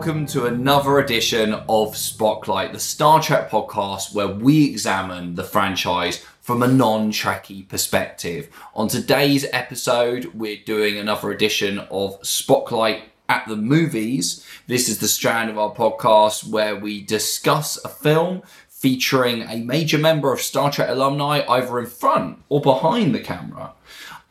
Welcome to another edition of Spotlight, the Star Trek podcast where we examine the franchise from a non Trekkie perspective. On today's episode, we're doing another edition of Spotlight at the movies. This is the strand of our podcast where we discuss a film featuring a major member of Star Trek alumni either in front or behind the camera.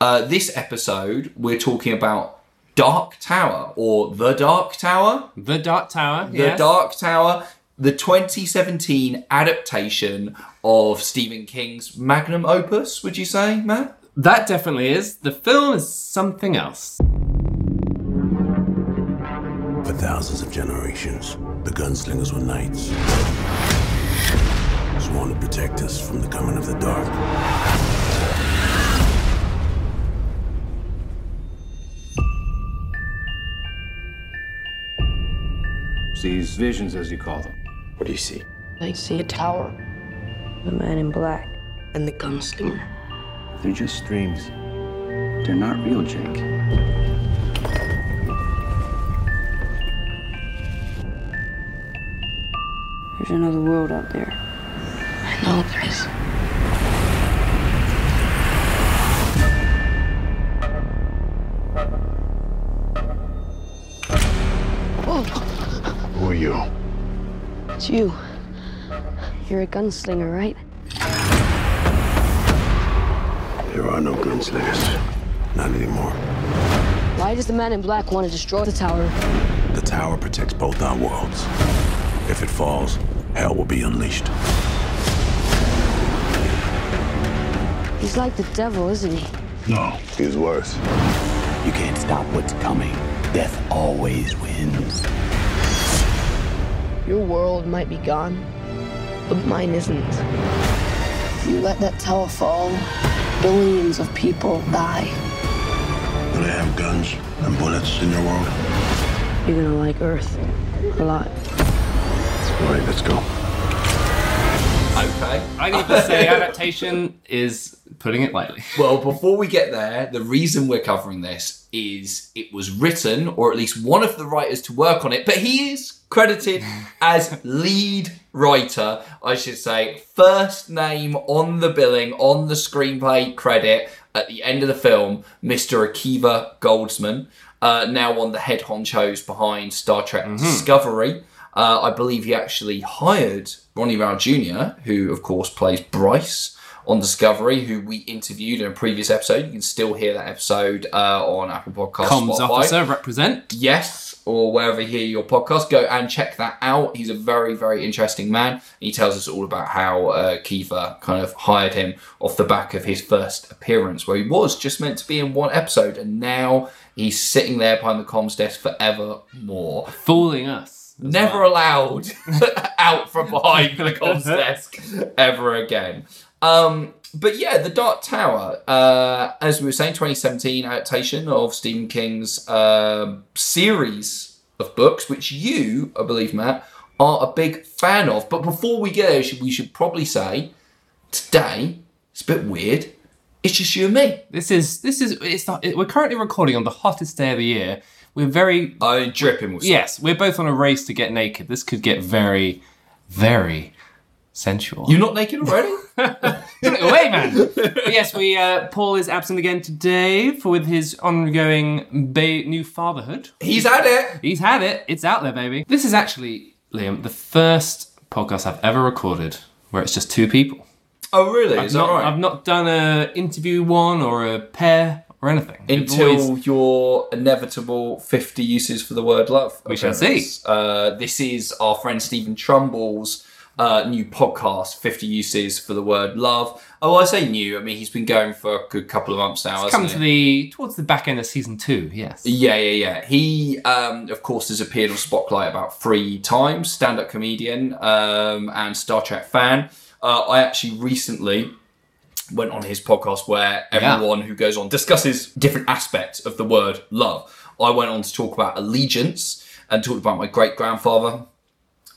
Uh, this episode, we're talking about Dark Tower or The Dark Tower. The Dark Tower. The yes. Dark Tower, the 2017 adaptation of Stephen King's magnum opus, would you say, Matt? That definitely is. The film is something else. For thousands of generations, the gunslingers were knights. Sworn to protect us from the coming of the dark. These visions, as you call them. What do you see? I see a tower, the man in black, and the gunslinger. They're just dreams. They're not real, Jake. There's another world out there. I know there is. You? It's you. You're a gunslinger, right? There are no gunslingers. Not anymore. Why does the man in black want to destroy the tower? The tower protects both our worlds. If it falls, hell will be unleashed. He's like the devil, isn't he? No. He's worse. You can't stop what's coming. Death always wins. Your world might be gone, but mine isn't. You let that tower fall, billions of people die. Do they have guns and bullets in your world? You're gonna like Earth a lot. All right, let's go. Okay. I need to say, adaptation is putting it lightly. Well, before we get there, the reason we're covering this is it was written, or at least one of the writers to work on it, but he is credited as lead writer, I should say. First name on the billing, on the screenplay credit at the end of the film, Mr. Akiva Goldsman, uh, now of the head honchos behind Star Trek Discovery. Uh, I believe he actually hired Ronnie Rowe Jr., who of course plays Bryce on Discovery, who we interviewed in a previous episode. You can still hear that episode uh, on Apple Podcasts, Comms Spotify. officer represent. Yes, or wherever you hear your podcast, go and check that out. He's a very, very interesting man. He tells us all about how uh, Kiva kind of hired him off the back of his first appearance, where he was just meant to be in one episode, and now he's sitting there behind the comms desk forever more, Fooling us. Never well. allowed out from behind the comms desk ever again. Um, but yeah, The Dark Tower, uh, as we were saying, 2017 adaptation of Stephen King's um series of books, which you, I believe, Matt, are a big fan of. But before we go, we should- probably say today it's a bit weird. It's just you and me. This is this is it's not, we're currently recording on the hottest day of the year. We're very I'm dripping with yes, we're both on a race to get naked. This could get very, very sensual. You're not naked already? Give it away, man. But yes, we uh, Paul is absent again today for with his ongoing ba- new fatherhood. He's at it. He's had it. It's out there, baby. This is actually Liam the first podcast I've ever recorded where it's just two people. Oh, really? I've Is that not, right? I've not done a interview one or a pair or anything. Until always- your inevitable 50 uses for the word love. We shall appearance. Uh, this is our friend Stephen Trumbull's uh, new podcast, 50 Uses for the Word Love. Oh, I say new, I mean, he's been going for a good couple of months now. It's come to he? the towards the back end of season two. Yes. Yeah, yeah, yeah. He, um, of course, has appeared on Spotlight about three times. Stand-up comedian um, and Star Trek fan. Uh, I actually recently went on his podcast where Yeah. everyone who goes on discusses different aspects of the word love. I went on to talk about allegiance and talked about my great grandfather.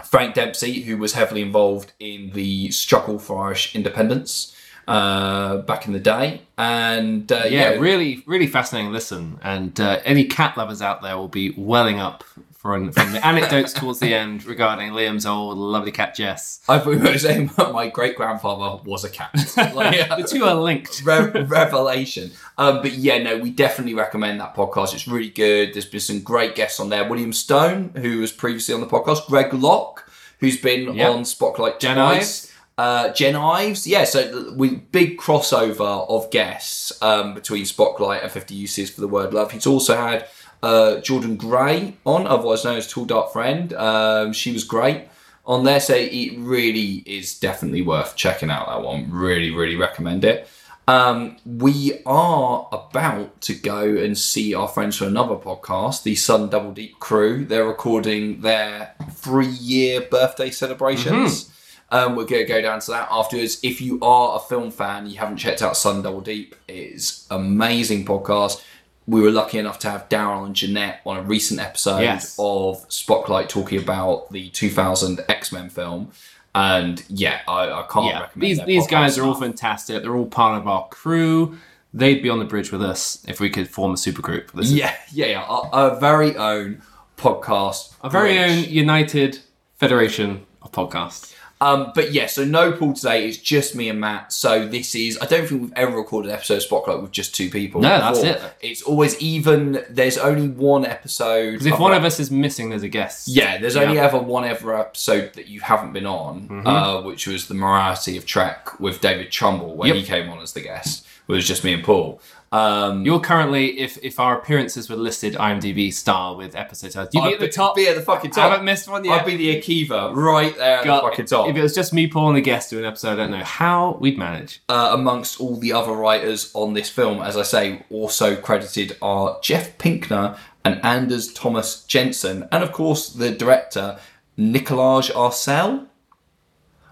Frank Dempsey, who was heavily involved in the struggle for Irish independence uh, back in the day, and uh, Yeah, yeah, really, really fascinating listen. And uh, any cat lovers out there will be welling up from, from the anecdotes towards the end regarding Liam's old lovely cat Jess. I thought you were saying that my great grandfather was a cat. Like, The two are linked. Re- revelation. Um, but yeah, no, we definitely recommend that podcast. It's really good. There's been some great guests on there. William Stone, who was previously on the podcast, Greg Locke, who's been Yep. on Spotlight Jen twice. Ives. Uh, Jen Ives, yeah. So we big crossover of guests um, between Spotlight and Fifty Uses for the Word Love. He's also had uh, Jordan Gray on, otherwise known as Tall Dark Friend. Um, she was great on there, so it really is definitely worth checking out. That one, really, really recommend it. Um, we are about to go and see our friends from another podcast, the Sun Double Deep crew. They're recording their three-year birthday celebrations. Um, we're going to go down to that afterwards. If you are a film fan, you haven't checked out Sun Double Deep, it's amazing podcast. We were lucky enough to have Daryl and Jeanette on a recent episode Yes. of Spotlight talking about the 2000 X Men film. And yeah, I, I can't Yeah, recommend these these guys are all fantastic. They're all part of our crew. They'd be on the bridge with us if we could form a supergroup. This is Yeah, yeah, yeah. Our, our very own podcast. our very bridge. own united federation of podcasts. Um, but yeah, so no Paul today. It's just me and Matt. So this is. I don't think we've ever recorded an episode of Spotlight with just two people. No, that's before. it. It's always even. There's only one episode. Because if one of us is missing, there's a guest. Yeah, there's Yeah. only ever one ever episode that you haven't been on, Mm-hmm. uh, which was the Morality of Trek with David Trumbull when Yep. he came on as the guest. It was just me and Paul. Um, You're currently, if if our appearances were listed IMDb style with episode titles, you'd be I'd at the top. Be at the fucking top. I haven't missed one yet. I'd be the Akiva right there at the fucking top. If it was just me, Paul, and the guest doing an episode, I don't know how we'd manage. uh, amongst all the other writers on this film, as I say, also credited are Jeff Pinkner and Anders Thomas Jensen, and of course the director Nikolaj Arcel.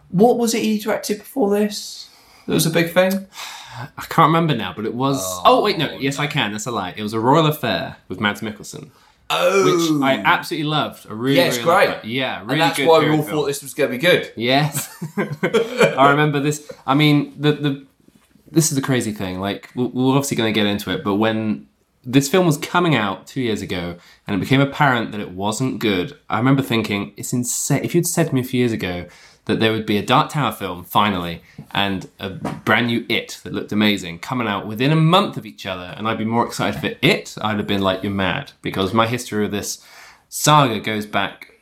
What was it he directed before this? That was a big thing. I can't remember now, but it was. Oh, oh wait, no. Yes, I can. That's a lie. It was a royal affair with Mads Mikkelsen, Oh, which I absolutely loved. I really, Yeah, it's really great. loved that. Yeah, really and that's good. why we all film. thought this was going to be good. Yes, I remember this. I mean, the the this is the crazy thing. Like, we're, we're obviously going to get into it, but when this film was coming out two years ago, and it became apparent that it wasn't good, I remember thinking, it's insane. If you'd said to me a few years ago that there would be a Dark Tower film finally and a brand new It that looked amazing coming out within a month of each other, and I'd be more excited for It, I'd have been like, you're mad, because my history of this saga goes back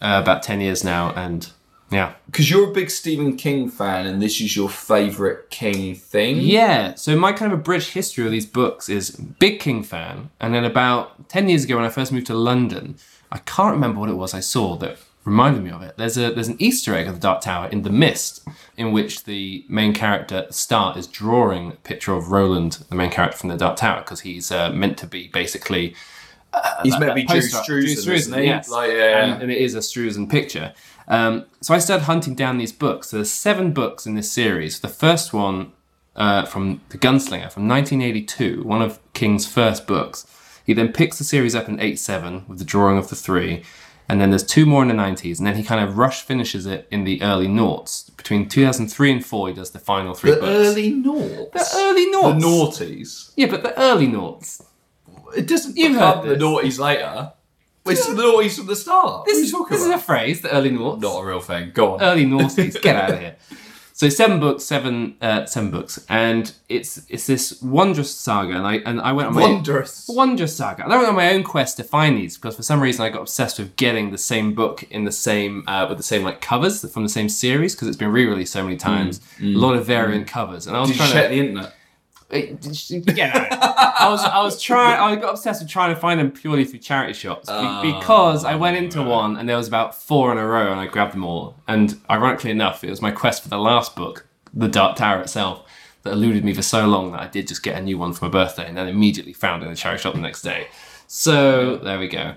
uh, about ten years now, and yeah. Because you're a big Stephen King fan, and this is your favourite King thing. Yeah, so my kind of a British history of these books is big King fan, and then about ten years ago when I first moved to London, I can't remember what it was I saw that reminded me of it. There's a there's an Easter egg of the Dark Tower in The Mist, in which the main character at the start is drawing a picture of Roland, the main character from the Dark Tower, because he's uh, meant to be basically He's meant to be Drew Struzan, isn't he? yes. Like, yeah. And, and it is a Struzan picture. Um, so I started hunting down these books. So there's seven books in this series. The first one uh, from The Gunslinger from 1982, one of King's first books. He then picks the series up in 87 with the drawing of the three. And then there's two more in the 90s. And then he kind of rush finishes it in the early noughts. Between 2003 and 4, he does the final three the books. early noughts. the early noughts. The noughties. Yeah, but the early noughts. It doesn't You've become heard the noughties later. It's the noughties from the start. This, is, you talking this is a phrase, the early noughts. Not a real thing. Go on. early noughties. Get out of here. So seven books, seven uh, seven books, and it's it's this wondrous saga, and I and I went on my Wondrous. wondrous saga. And I went on my own quest to find these because for some reason I got obsessed with getting the same book in the same uh, with the same like covers from the same series because it's been re-released so many times. A lot of variant covers, and I was Did trying check to the internet? Get out. I was I was trying I got obsessed with trying to find them purely through charity shops be- ah. because I went into one and there was about four in a row and I grabbed them all. And ironically enough, it was my quest for the last book, The Dark Tower itself, that eluded me for so long that I did just get a new one for my birthday and then immediately found it in the charity shop the next day. So there we go.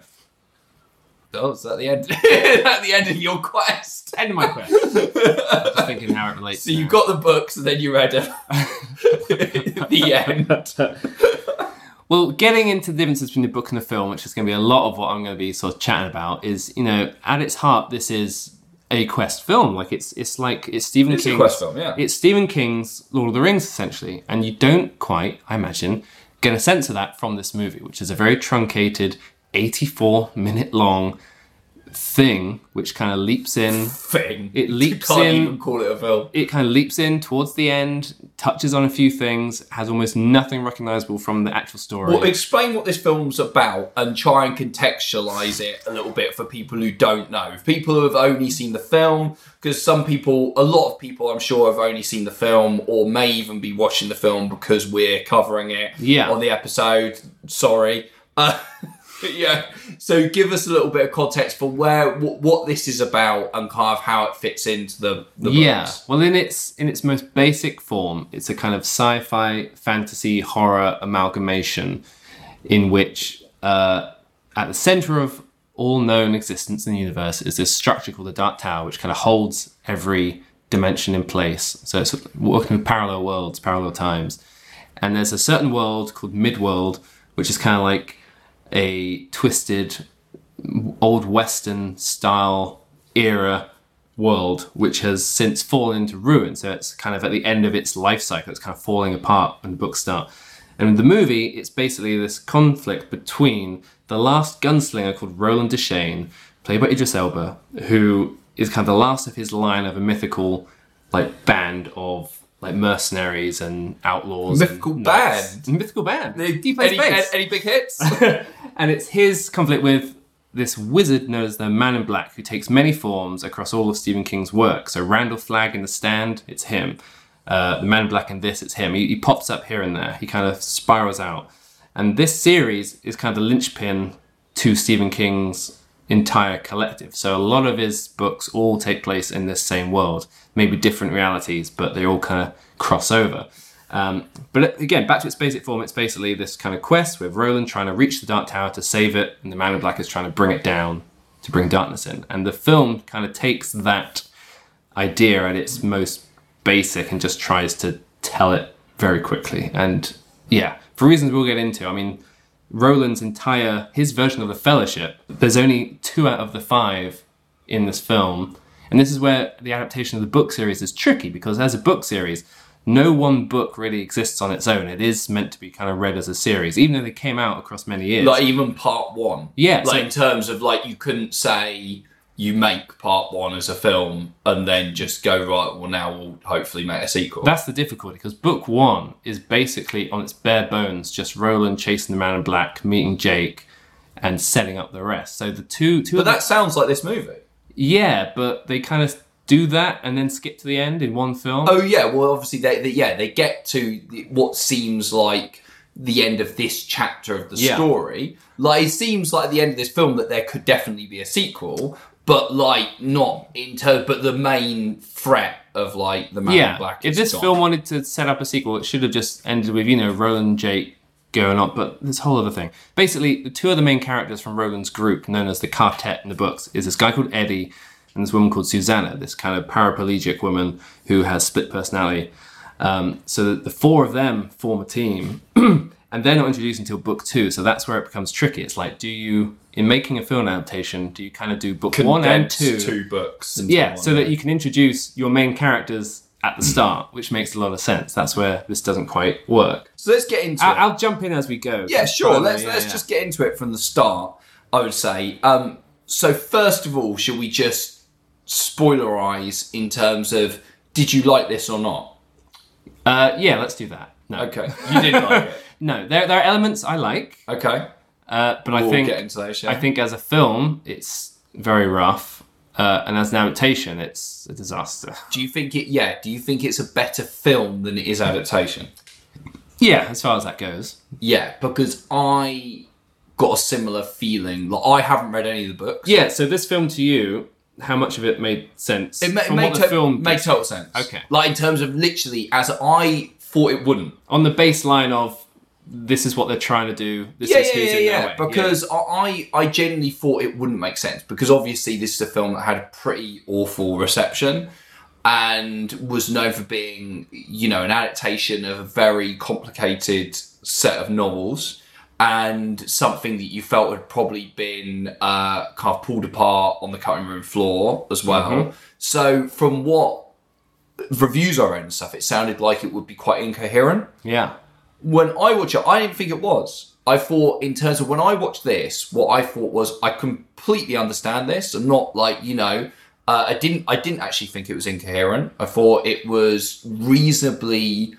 Oh, is that the end? at the end of your quest. End of my quest. just thinking how it relates. So you now. got the books and then you read them. the end. Well, getting into the differences between the book and the film, which is going to be a lot of what I'm going to be sort of chatting about, is you know, at its heart, this is a quest film. Like it's it's like it's Stephen It's King's quest film, yeah. It's Stephen King's Lord of the Rings essentially, and you don't quite, I imagine, get a sense of that from this movie, which is a very truncated, 84 minute long thing which kind of leaps in Thing. It leaps you can't in- even call it a film. it kind of leaps in towards the end touches on a few things has almost nothing recognizable from the actual story Well, explain what this film's about and try and contextualize it a little bit for people who don't know. People who have only seen the film, because some people, a lot of people, I'm sure, have only seen the film or may even be watching the film because we're covering it Yeah. on the episode. Sorry. Uh, yeah. So give us a little bit of context for where what, what this is about and kind of how it fits into the, the yeah books. well in its in its most basic form it's a kind of sci-fi fantasy horror amalgamation in which uh, at the center of all known existence in the universe is this structure called the dark tower which kind of holds every dimension in place so it's working with parallel worlds parallel times and there's a certain world called midworld which is kind of like a twisted old western style era world which has since fallen into ruin. So it's kind of at the end of its life cycle. It's kind of falling apart when the books start. And in the movie it's basically this conflict between the last gunslinger called roland deschain played by idris elba who is kind of the last of his line of a mythical like band of like mercenaries and outlaws Mythical knights. band? mythical band he plays Any, bass any big hits? and it's his conflict with this wizard known as the Man in Black, who takes many forms across all of Stephen King's work. So Randall Flagg in The Stand, it's him. Uh, the Man in Black in this, it's him. He, he pops up here and there. He kind of spirals out. And this series is kind of the linchpin to Stephen King's entire collective. So a lot of his books all take place in this same world, maybe different realities, but they all kind of cross over. Um, but again, back to its basic form, it's basically this kind of quest with Roland trying to reach the Dark Tower to save it, and the Man in Black is trying to bring it down to bring darkness in. And the film kind of takes that idea at its most basic and just tries to tell it very quickly. And yeah, for reasons we'll get into, I mean, Roland's entire his version of the Fellowship. There's only two out of the five in this film, and this is where the adaptation of the book series is tricky because as a book series, no one book really exists on its own. It is meant to be kind of read as a series, even though they came out across many years. like even part one. Yeah, Like so- in terms of like you couldn't say you make part one as a film and then just go right. Well, now we'll hopefully make a sequel. That's the difficulty because book one is basically on its bare bones just Roland chasing the Man in Black, meeting Jake, and setting up the rest. So the two, two, but of the- that sounds like this movie. yeah, but they kind of do that and then skip to the end in one film. Oh yeah. Well, obviously they, they yeah they get to the- what seems like the end of this chapter of the Yeah. story. Like it seems like at the end of this film that there could definitely be a sequel, but like not in terms. But the main threat of like the Man in yeah, Black. if this gone. film wanted to set up a sequel, it should have just ended with you know Roland and Jake going on. But this whole other thing, basically, the two other main characters from Roland's group, known as the Quartet in the books, is this guy called Eddie and this woman called Susanna, this kind of paraplegic woman who has split personality. Um, so the four of them form a team, and they're not introduced until book two. So that's where it becomes tricky. It's like, do you, in making a film adaptation, do you kind of do book one and two? two books. Yeah, so that you can introduce your main characters at the start, which makes a lot of sense. That's where this doesn't quite work. So let's get into it. I- I'll jump in as we go. Yeah, sure. Let's yeah, let's yeah. just get into it from the start. I would say. Um, so first of all, should we just spoilerize in terms of did you like this or not? Uh, yeah, let's do that. No, Okay, you did like it. no, there there are elements I like, Okay, uh, but I we'll think get into those. Yeah. I think as a film, it's very rough, uh, and as an adaptation, it's a disaster. Do you think it? Yeah. Do you think it's a better film than it is adaptation? Yeah, as far as that goes. Yeah, because I got a similar feeling. Like I haven't read any of the books. Yeah, so this film to you, how much of it made sense It ma- made, to- film made total sense. Okay. Like in terms of literally, as I thought it wouldn't. on the baseline of this is what they're trying to do. This yeah, is yeah, yeah, yeah. Because I, I, I genuinely thought it wouldn't make sense because obviously this is a film that had a pretty awful reception and was known for being, you know, an adaptation of a very complicated set of novels and something that you felt had probably been uh, kind of pulled apart on the cutting room floor as well. So from what reviews I read and stuff, it sounded like it would be quite incoherent yeah, when I watch it, I didn't think it was. I thought in terms of when I watched this, what I thought was I completely understand this. I'm not like you know. Uh, I didn't. I didn't actually think it was incoherent. I thought it was reasonably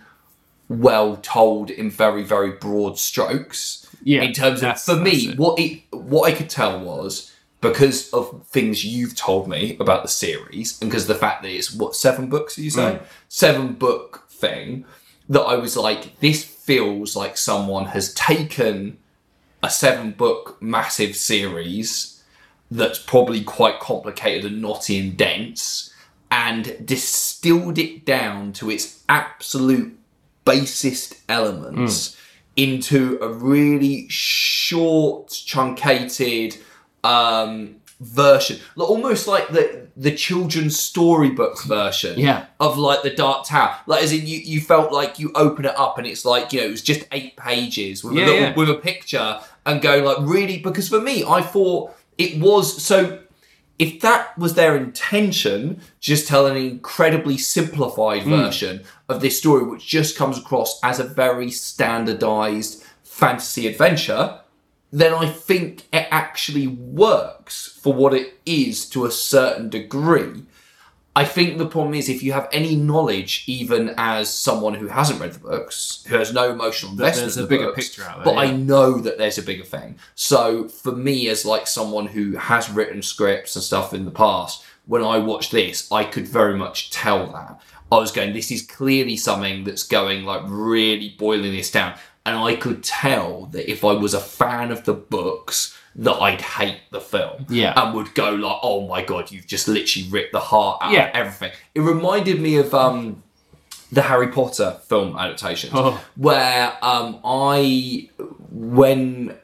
well told in very, very broad strokes. Yeah, In terms of, for me, it. what it, what I could tell was because of things you've told me about the series, and because the fact that it's what seven books, are you say, seven book thing, that I was like, this feels like someone has taken a seven book massive series that's probably quite complicated and knotty and dense and distilled it down to its absolute basest elements into a really short, truncated um, version, almost like the the children's storybook version Yeah. of like the Dark Tower. Like as in you, you felt like you open it up and it's like you know it was just eight pages with Yeah, a little, yeah. with a picture and go like really because for me I thought it was so if that was their intention, just tell an incredibly simplified Hmm. version of this story, which just comes across as a very standardized fantasy adventure, then I think it actually works for what it is to a certain degree. I think the problem is if you have any knowledge, even as someone who hasn't read the books, who has no emotional investment there's in a the bigger books, picture out there, but I know that there's a bigger thing. So for me, as like someone who has written scripts and stuff in the past, when I watched this, I could very much tell that I was going. This is clearly something that's going like really boiling this down, and I could tell that if I was a fan of the books. That I'd hate the film, Yeah. and would go like, "Oh my god, you've just literally ripped the heart out Yeah. of everything." It reminded me of um, the Harry Potter film adaptations, Oh. where um, I when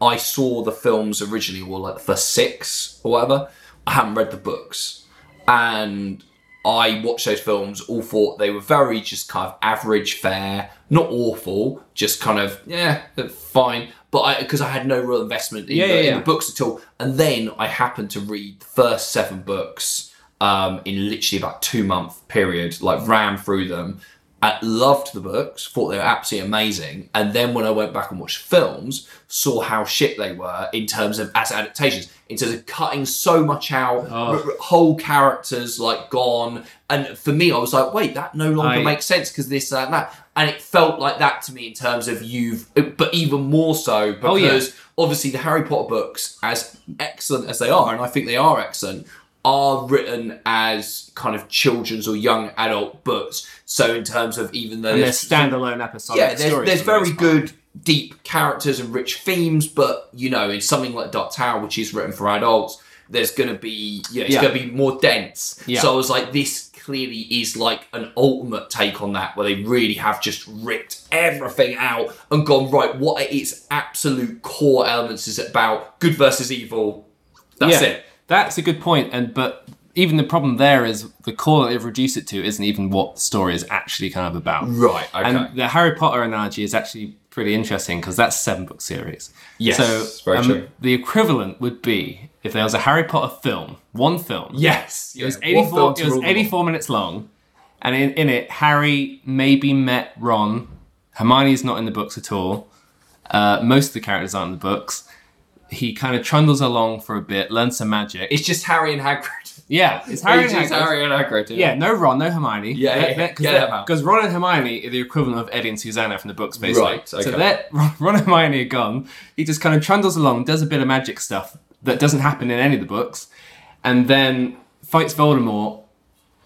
I saw the films originally, or like the first six or whatever, I hadn't read the books, and I watched those films. All thought they were very just kind of average fare, not awful, just kind of yeah, fine. But I because I had no real investment in, Yeah, the, yeah, in yeah. the books at all, and then I happened to read the first seven books um, in literally about two month period, like ran through them. I loved the books, thought they were absolutely amazing, and then when I went back and watched films, saw how shit they were in terms of as adaptations, in terms of cutting so much out, Oh. r- whole characters like gone, and for me, I was like, wait, that no longer I- makes sense because this that, and that, and it felt like that to me in terms of you've, uh, but even more so because Oh, yeah. obviously the Harry Potter books, as excellent as they are, and I think they are excellent, are written as kind of children's or young adult books. So in terms of even though and they're standalone episodes. yeah, there's, there's very good deep characters and rich themes, but you know, in something like Dark Tower, which is written for adults, there's going to be you know, it's Yeah. going to be more dense. Yeah. So I was like, this clearly is like an ultimate take on that, where they really have just ripped everything out and gone right. What are its absolute core elements is it about good versus evil. That's yeah, it. That's a good point, and but even the problem there is the core that they've reduced it to isn't even what the story is actually kind of about. Right. Okay. And the Harry Potter analogy is actually pretty interesting because that's a seven book series. Yes, so very um, the equivalent would be if there was a Harry Potter film, one film. yes. It was one 84, it was all. 84 minutes long, and in, in it, Harry maybe met Ron. Hermione's not in the books at all. Uh, most of the characters aren't in the books. He kind of trundles along for a bit, learns some magic. It's just Harry and Hagrid. yeah, it's Harry It's and Hagrid. Harry and Hagrid. Yeah, no Ron, no Hermione. Yeah, yeah, yeah. Get. Because Ron and Hermione are the equivalent of Eddie and Susanna from the books, basically. Right, So okay. that Ron and Hermione are gone. He just kind of trundles along, does a bit of magic stuff that doesn't happen in any of the books, and then fights Voldemort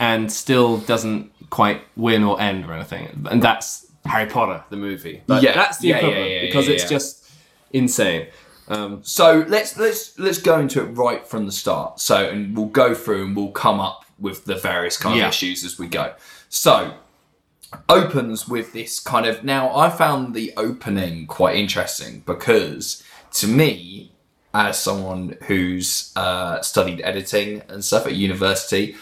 and still doesn't quite win or end or anything. And that's Harry Potter, the movie. Like, Yeah, that's the yeah, yeah, equivalent yeah, yeah, because yeah, it's yeah. just insane. Um, So let's let's let's go into it right from the start. So and we'll go through and we'll come up with the various kind of issues as we go. So opens with this kind of now I found the opening quite interesting because to me as someone who's uh, studied editing and stuff at university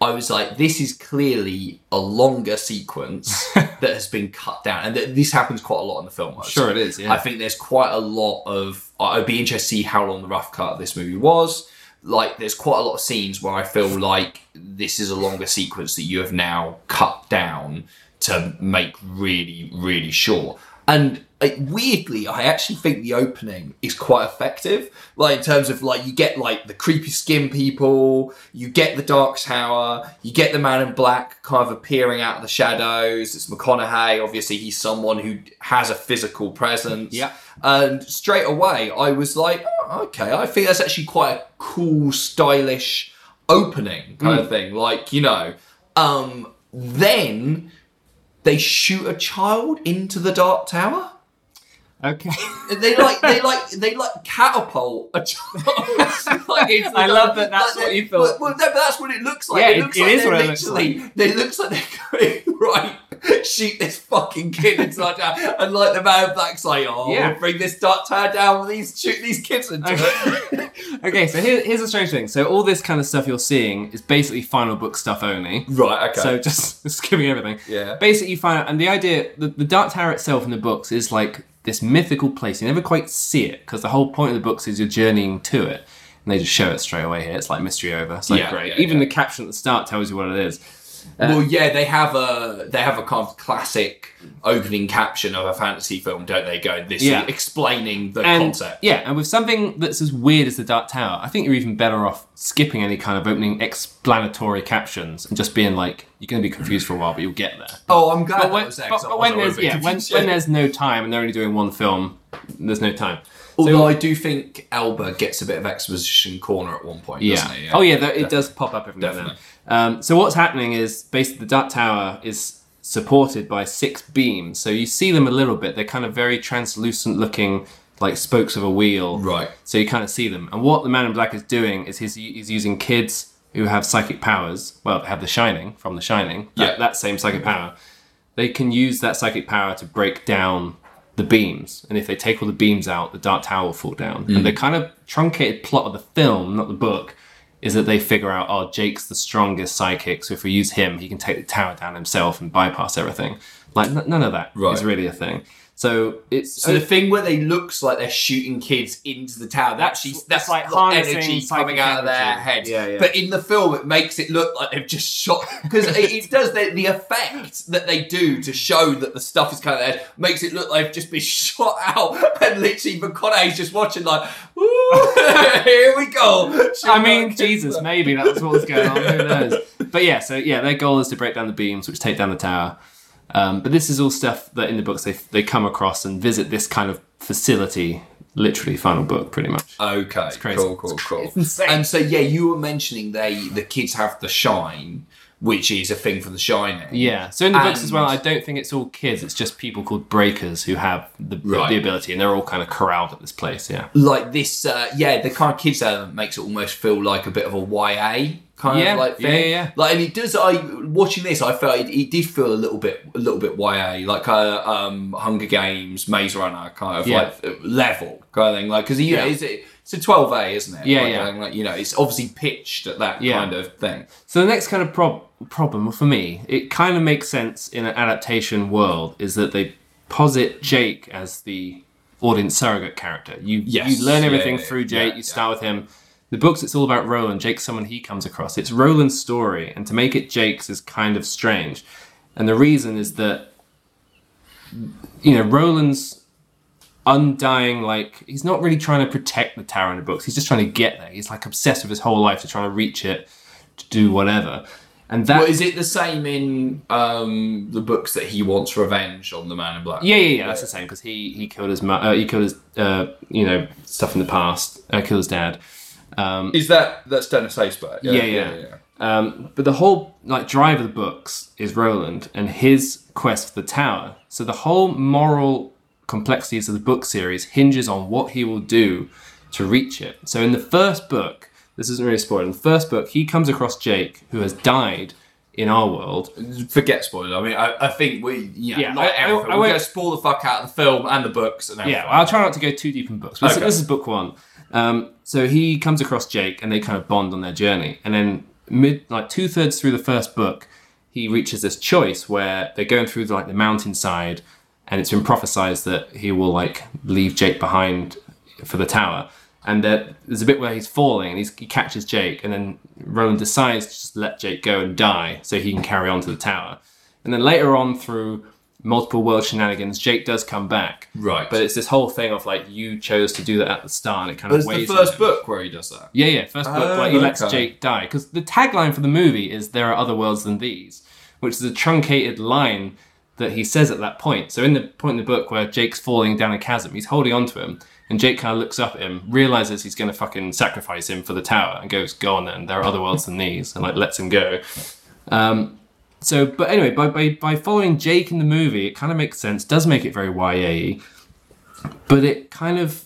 I was like, this is clearly a longer sequence that has been cut down, and th- this happens quite a lot in the film. I'd Sure it is, yeah. I think there's quite a lot of. I'd be interested to see how long the rough cut of this movie was. Like, there's quite a lot of scenes where I feel like this is a longer sequence that you have now cut down to make really, really short. And Like, weirdly, I actually think the opening is quite effective. Like in terms of like you get like the creepy skin people, you get the Dark Tower, you get the Man in Black kind of appearing out of the shadows. It's McConaughey. Obviously, he's someone who has a physical presence. Yeah. And straight away, I was like, oh, okay, I think that's actually quite a cool, stylish opening kind of thing. Like, you know, um, then they shoot a child into the Dark Tower. Okay. They like, they like, they like catapult a child. like, I love that that's like, what you thought. Well, no, but that's what it looks like. Yeah, it it- looks it like is they're what it looks literally, they looks like they're going right. Shoot this fucking kid inside out, and like the man in black's like, oh, Yeah. bring this dark tower down with these shoot these kids into it. okay, so here, here's a strange thing. So all this kind of stuff you're seeing is basically final book stuff only. Right. Okay. So just skipping everything. Yeah. Basically, you find out, and the idea, the, the Dark Tower itself in the books is like this mythical place. You never quite see it because the whole point of the books is you're journeying to it, and they just show it straight away here. It's like mystery over. It's like Yeah, great. yeah, Even yeah. the caption at the start tells you what it is. Uh, well, yeah, they have a they have a kind of classic opening caption of a fantasy film, don't they? Going this Yeah. explaining the And concept. yeah, and with something that's as weird as the Dark Tower, I think you're even better off skipping any kind of opening explanatory captions and just being like, you're going to be confused for a while, but you'll get there. Oh, I'm glad But when, there. but, but when there's yeah, when, when there's no time and they're only doing one film, there's no time. Although I do think Elba gets a bit of exposition corner at one point. Yeah. Doesn't he? Oh yeah, that, it does pop up every now and then. Um, so what's happening is basically the Dark Tower is supported by six beams. So you see them a little bit. They're kind of very translucent looking, like spokes of a wheel. Right. So you kind of see them. And what the Man in Black is doing is he's, he's using kids who have psychic powers. Well, they have The Shining from The Shining. That, Yeah. that same psychic power. They can use that psychic power to break down the beams. And if they take all the beams out, the Dark Tower will fall down. Mm. And the kind of truncated plot of the film, not the book, is that they figure out, oh, Jake's the strongest psychic, so if we use him, he can take the tower down himself and bypass everything. Like, n- none of that is Right. really a thing. So it's So the thing where they looks like they're shooting kids into the tower, that actually That's- that's that's like energy coming out of their head. Yeah, yeah. But in the film, it makes it look like they've just shot because it, it does the, the effect that they do to show that the stuff is coming out of makes it look like they've just been shot out, and literally McConaughey's just watching like, "Ooh, here we go. I mean, Jesus, maybe that's what was going on. Who knows? But yeah, so yeah, their goal is to break down the beams, which take down the tower. Um, but this is all stuff that in the books they they come across and visit this kind of facility. Literally, final book, pretty much. Okay, crazy. cool, cool, cool. And so yeah, you were mentioning they the kids have the shine, which is a thing for the shining. Yeah. So in the books as well, I don't think it's all kids. It's just people called breakers who have the, Right. the ability, and they're all kind of corralled at this place. Yeah. like this uh, yeah the kind of kids element makes it almost feel like a bit of a YA kind Yeah, of like yeah, thing. yeah, yeah. like and it does I watching this I felt it, it did feel a little bit a little bit YA like uh, um Hunger Games Maze Runner kind of Yeah. like uh, level kind of thing like because you know Yeah. it's, it's a 12A isn't it Yeah, like, yeah. like, you know it's obviously pitched at that Yeah. kind of thing So the next kind of prob- problem for me, it kind of makes sense in an adaptation world, is that they posit Jake as the audience surrogate character. You Yes. you learn everything yeah, through Jake. you start with him. The books, it's all about Roland. Jake's someone he comes across. It's Roland's story, and to make it Jake's is kind of strange. And the reason is that you know Roland's undying like he's not really trying to protect the tower in the books he's just trying to get there he's like obsessed with his whole life to try to reach it to do whatever and that well, is it the same in um, the books that he wants revenge on the Man in Black yeah yeah yeah that's the same because he he killed his mu- uh, he killed his uh, you know stuff in the past uh, killed his dad is that that's Dennis Haysbert yeah yeah, Um, but the whole like drive of the books is Roland and his quest for the tower. So the whole moral complexities of the book series hinges on what he will do to reach it. So in the first book, this isn't really spoiled. In the first book, he comes across Jake, who has died in our world. forget spoiler. I mean, I, I think we, yeah, Yeah, not I- I- everything. I We're won't- going to spoil the fuck out of the film and the books and everything. Yeah, I'll try not to go too deep in books. But this, Okay. this is book one. Um, so he comes across Jake, and they kind of bond on their journey. And then mid, like two thirds through the first book, he reaches this choice where they're going through like the mountainside, and it's been prophesized that he will like leave Jake behind for the tower. And there, there's a bit where he's falling, and he's, he catches Jake, and then Roland decides to just let Jake go and die so he can carry on to the tower. And then later on through multiple world shenanigans, Jake does come back. Right. But it's this whole thing of like you chose to do that at the start, and it kind But of it's the first him. book where he does that. Yeah, yeah, first book. Oh, like he lets. Jake die because the tagline for the movie is "There are other worlds than these," which is a truncated line that he says at that point. So in the point in the book where Jake's falling down a chasm, he's holding on to him, and Jake kind of looks up at him, realizes he's going to fucking sacrifice him for the tower, and goes, "Go on then. There are other worlds than these," and like lets him go. Um, so, but anyway, by, by by following Jake in the movie, it kind of makes sense. Does make it very YA, but it kind of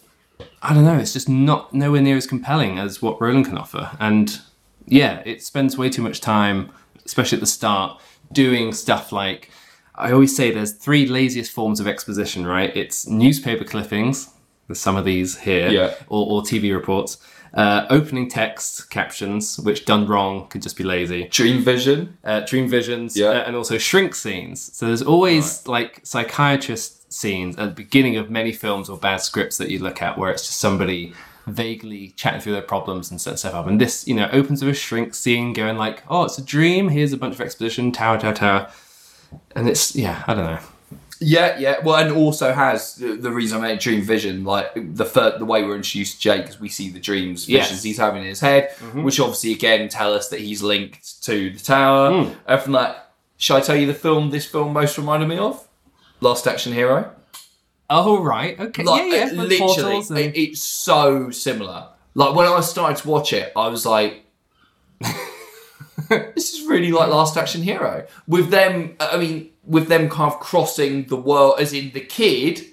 I don't know. It's just not nowhere near as compelling as what Roland can offer. And yeah, it spends way too much time, especially at the start, doing stuff like I always say there's three laziest forms of exposition, right? It's newspaper clippings, there's some of these here, Yeah. or, or TV reports, uh, opening text captions, which done wrong could just be lazy Dream Vision. uh, dream visions, Yeah. uh, and also shrink scenes. So there's always like psychiatrist scenes at the beginning of many films or bad scripts that you look at where it's just somebody vaguely chatting through their problems and setting stuff up. And this, you know, opens with a shrink scene going like, oh, it's a dream. Here's a bunch of exposition, tower, tower, tower. And it's, yeah, I don't know. Yeah, yeah. Well, and also has the, the reason I made Dream Vision, like the fir- the way we're introduced to Jake, is we see the dreams, Yes. visions he's having in his head, which obviously again tell us that he's linked to the tower. Everything like, should I tell you the film this film most reminded me of? Last Action Hero. Oh, right. Okay. Like, yeah, yeah. literally, and- it- it's so similar. Like when I started to watch it, I was like, "This is really like Last Action Hero." With them, I mean, with them kind of crossing the world, as in the kid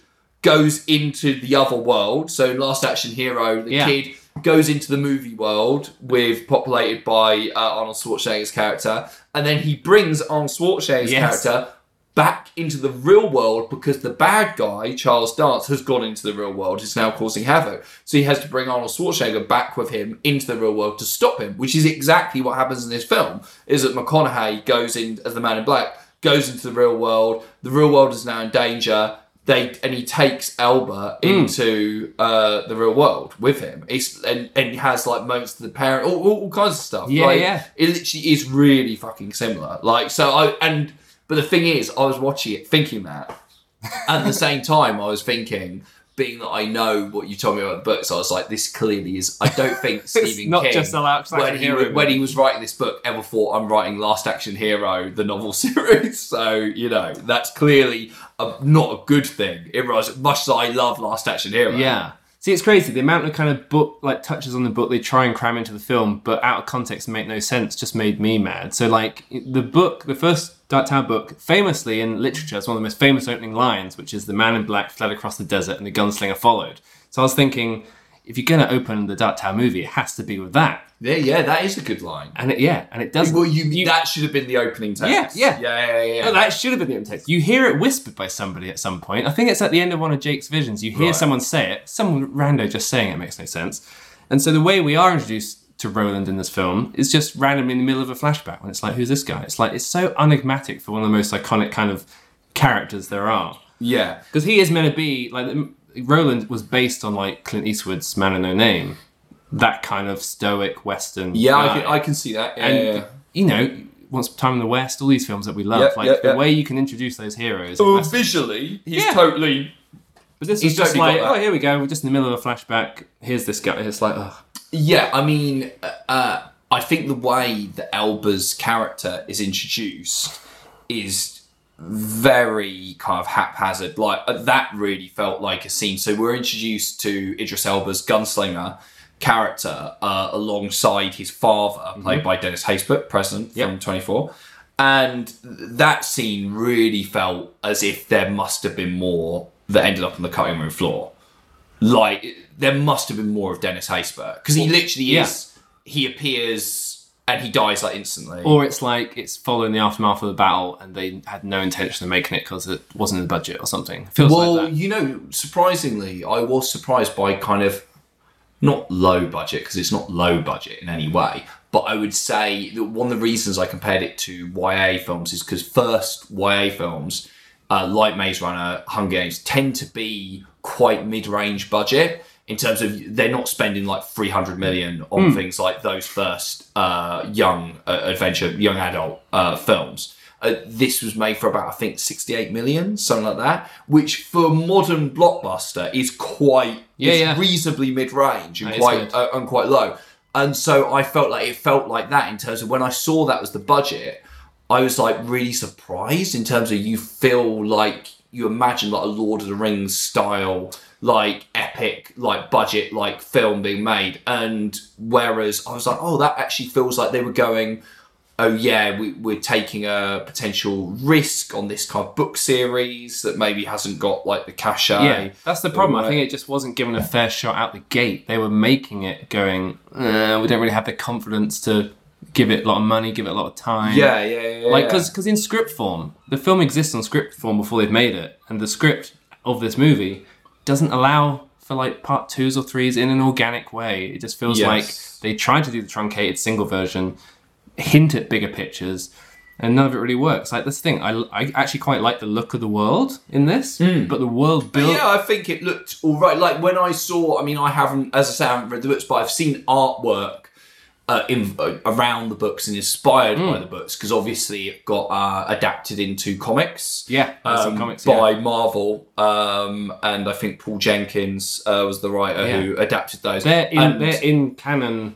goes into the other world. So Last Action Hero, the Yeah. kid goes into the movie world with populated by uh, Arnold Schwarzenegger's character, and then he brings Arnold Schwarzenegger's Yes. character back into the real world because the bad guy, Charles Dance, has gone into the real world. Is now causing havoc. So he has to bring Arnold Schwarzenegger back with him into the real world to stop him, which is exactly what happens in this film. Is that McConaughey goes in as the Man in Black, goes into the real world. The real world is now in danger. They and he takes Elba Hmm. into uh, the real world with him. It's and, and he has like moments to the parent, all, all, all kinds of stuff. Yeah, Like, yeah. it literally is really fucking similar. Like so, I and but the thing is, I was watching it thinking that. At the same time, I was thinking, being that I know what you told me about the books, I was like, this clearly is. I don't think Stephen not King, just a Last when he when he was writing this book, ever thought I'm writing Last Action Hero, the novel series. So you know, that's clearly a, not a good thing. It was much as I love Last Action Hero. Yeah. See, it's crazy. The amount of kind of book, like touches on the book they try and cram into the film, but out of context make no sense, just made me mad. So, like, the book, the first Dark Tower book, famously in literature, is one of the most famous opening lines, which is the man in black fled across the desert and the gunslinger followed. So I was thinking, if you're going to open the Dark Tower movie, it has to be with that. yeah, yeah, that is a good line. And it, yeah, and it does. Well, you, that should have been the opening text. Yeah, yeah. yeah, yeah, yeah. Oh, that should have been the opening text. You hear it whispered by somebody at some point. I think it's at the end of one of Jake's visions. You hear Right. someone say it. Someone rando just saying it makes no sense. And so the way we are introduced to Roland in this film is just randomly in the middle of a flashback when it's like, who's this guy? It's like it's so enigmatic for one of the most iconic kind of characters there are. yeah. Because he is meant to be like Roland was based on like Clint Eastwood's Man of No Name, that kind of stoic Western. Yeah, I can, I can see that. Yeah, and yeah, yeah. you know, Once Upon Time in the West, all these films that we love, Yeah, like yeah, the yeah. way you can introduce those heroes. Oh, that's- visually, he's totally. but this he's is just totally like, oh, here we go. We're just in the middle of a flashback. Here's this guy. It's like, oh, Yeah, I mean, uh, uh, I think the way that Elba's character is introduced is very kind of haphazard. Like uh, that really felt like a scene. So we're introduced to Idris Elba's gunslinger character uh, alongside his father, played by Dennis Haysbert, president from Twenty Four. And that scene really felt as if there must have been more that ended up on the cutting room floor like there must have been more of Dennis Haysbert because he literally yeah. is. He appears and he dies like instantly. or it's like it's following the aftermath of the battle, and they had no intention of making it because it wasn't in the budget or something. It feels well, like that. you know, surprisingly, I was surprised by kind of not low budget because it's not low budget in any way. But I would say that one of the reasons I compared it to YA films is because first YA films, uh, like Maze Runner, Hunger Games, tend to be quite mid-range budget in terms of they're not spending like 300 million on things like those first uh, young uh, adventure, young adult uh, films. Uh, this was made for about I think 68 million, something like that, which for modern blockbuster is quite Yeah, yeah. reasonably mid-range and That is quite uh, and quite low. And so I felt like it felt like that in terms of when I saw that was the budget, I was like really surprised in terms of you feel like you imagine like a Lord of the Rings style like epic like budget like film being made and whereas I was like oh that actually feels like they were going oh yeah we, we're taking a potential risk on this kind of book series that maybe hasn't got like the cachet Yeah, that's the problem. I think it just wasn't given a fair shot out the gate. They were making it going, uh, we don't really have the confidence to give it a lot of money, give it a lot of time. yeah yeah yeah, yeah. Like, because in script form, the film exists on script form before they've made it, and the script of this movie doesn't allow for like part twos or threes in an organic way. It just feels Yes. like they tried to do the truncated single version, hint at bigger pictures, and none of it really works. Like this thing, I, I actually quite like the look of the world in this, hmm. but the world built. Yeah, I think it looked all right. Like when I saw, I mean, I haven't, as I say, I haven't read the books, but I've seen artwork uh, in, uh, around the books and inspired Hmm. by the books because obviously it got uh, adapted into comics. Yeah, um, comics, by yeah. Marvel, um, and I think Paul Jenkins uh, was the writer Yeah. who adapted those. They're in And- they're in canon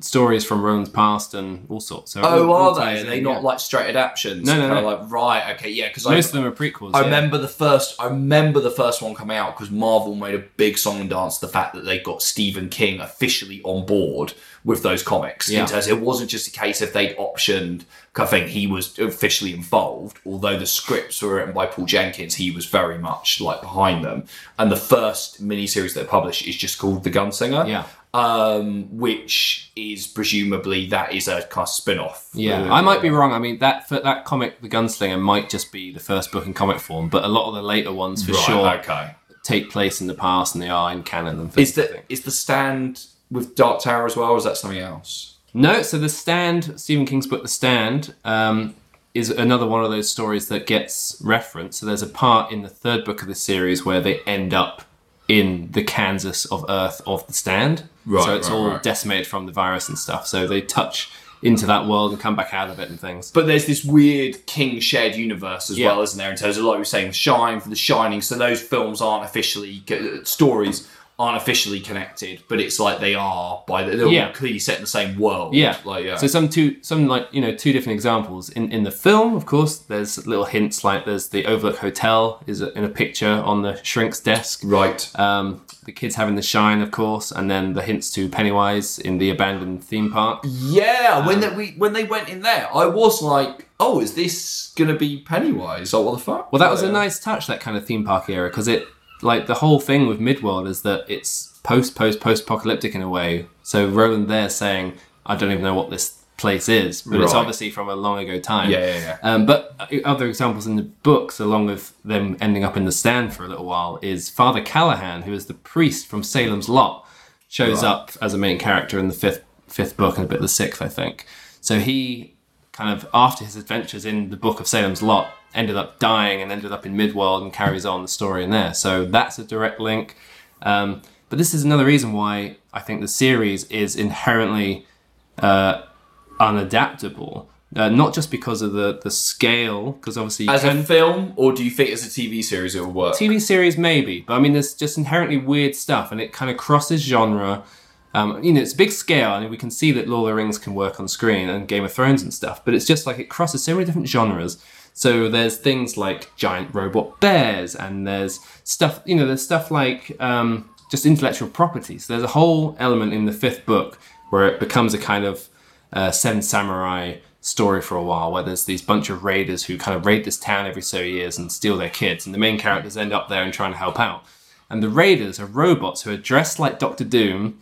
stories from Roland's past and all sorts. So Oh, all- are they? Are they yeah. not like straight adaptations? No, no, no. Like right, okay, yeah. Because Most of them are prequels. I yeah. remember the first. I remember the first one coming out because Marvel made a big song and dance the fact that they got Stephen King officially on board with those comics. Yeah. In terms, it wasn't just a case if they'd optioned. I think he was officially involved, although the scripts were written by Paul Jenkins. He was very much like behind them. And the first miniseries they published is just called The Gunslinger. Yeah. Um, which is presumably that is a kind of spin-off. Yeah, Uh, I might be wrong. I mean, that for that comic, The Gunslinger, might just be the first book in comic form, but a lot of the later ones, for Right, sure, Okay. take place in the past and they are in canon and. Is the is the stand with Dark Tower as well, or is that something else? No, so The Stand, Stephen King's book, The Stand, um, is another one of those stories that gets referenced. So there's a part in the third book of the series where they end up in the Kansas of Earth of The Stand. Right, so it's right, all right. decimated from the virus and stuff. So they touch into that world and come back out of it and things. But there's this weird King shared universe as Yeah. well, isn't there? In terms of like we were saying, Shine for The Shining. So those films aren't officially uh, stories aren't officially connected, but it's like they are by the, they're Yeah. clearly set in the same world. Yeah. like yeah. So some two, some like you know, two different examples in in the film. Of course, there's little hints like there's the Overlook Hotel is in a picture on the shrink's desk. right. Um, the kids having the shine, of course, and then the hints to Pennywise in the abandoned theme park. yeah, when they, we when they went in there, I was like, oh, is this gonna be Pennywise? Oh, what the fuck? Well, that was a nice touch, that kind of theme park era, because it like the whole thing with Midworld is that it's post post post apocalyptic in a way. So Roland there saying, I don't even know what this place is, but it's obviously from a long ago time. Yeah, yeah, yeah. Um, but other examples in the books, along with them ending up in the stand for a little while, is Father Callahan, who is the priest from Salem's Lot, shows Right. up as a main character in the fifth fifth book and a bit of the sixth, I think. So he kind of after his adventures in the book of Salem's Lot ended up dying and ended up in Midworld and carries on the story in there. So that's a direct link. Um, but this is another reason why I think the series is inherently uh, unadaptable. Uh, not just because of the, the scale, because obviously you As can, a film, or do you think as a TV series it will work? TV series maybe, but I mean there's just inherently weird stuff, and it kind of crosses genre. Um, you know, it's big scale, and we can see that Lord of the Rings can work on screen and Game of Thrones and stuff, but it's just like it crosses so many different genres. So there's things like giant robot bears, and there's stuff, you know, there's stuff like um, just intellectual property. So there's a whole element in the fifth book where it becomes a kind of uh, Seven Samurai story for a while, where there's these bunch of raiders who kind of raid this town every so years and steal their kids, and the main characters end up there and trying to help out. And the raiders are robots who are dressed like Doctor Doom,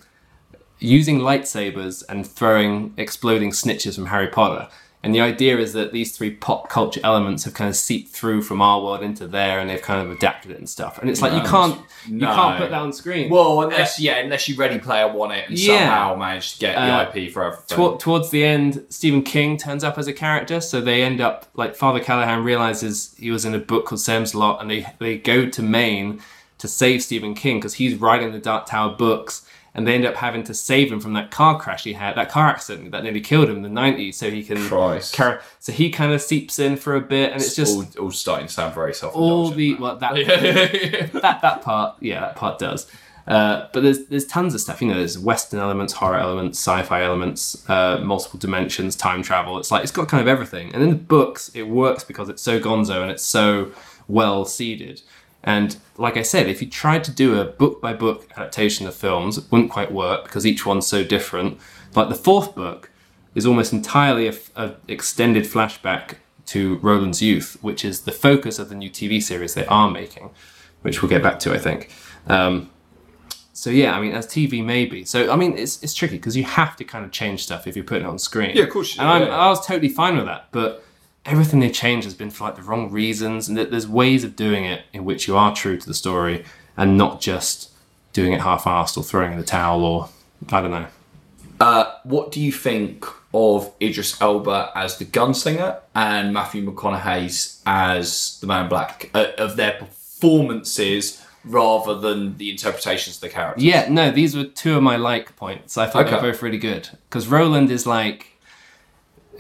using lightsabers and throwing exploding snitches from Harry Potter. And the idea is that these three pop culture elements have kind of seeped through from our world into there, and they've kind of adapted it and stuff. And it's like you can't you No. can't put that on screen. Well, unless yeah, unless you Ready Player One it and Yeah. somehow managed to get Uh, the IP for everything. Towards the end, Stephen King turns up as a character, so they end up like Father Callahan realizes he was in a book called Sam's Lot, and they they go to Maine to save Stephen King because he's writing the Dark Tower books, and they end up having to save him from that car crash he had, that car accident that nearly killed him in the nineties, so he can Christ. carry. So he kind of seeps in for a bit, and it's just all, all starting to sound very self all the well that that that part yeah that part does uh, but there's there's tons of stuff you know there's western elements horror elements sci-fi elements uh, multiple dimensions time travel it's like it's got kind of everything and in the books it works because it's so gonzo and it's so well seeded and like I said, if you tried to do a book by book adaptation of films, it wouldn't quite work because each one's so different. Like the fourth book is almost entirely a, a extended flashback to Roland's youth, which is the focus of the new TV series they are making, which we'll get back to, I think. Um, so yeah, I mean, as TV maybe. So I mean, it's it's tricky because you have to kind of change stuff if you're putting it on screen. Yeah, of course you do, And I'm, yeah. I was totally fine with that, but everything they change has been for like the wrong reasons, and that there's ways of doing it in which you are true to the story and not just doing it half-assed or throwing in the towel or I don't know. what do you think of Idris Elba as the gunslinger and Matthew McConaughey's as the Man in Black uh, of their performances rather than the interpretations of the characters? Yeah, no, these were two of my like points. I thought they Okay. were both really good because Roland is like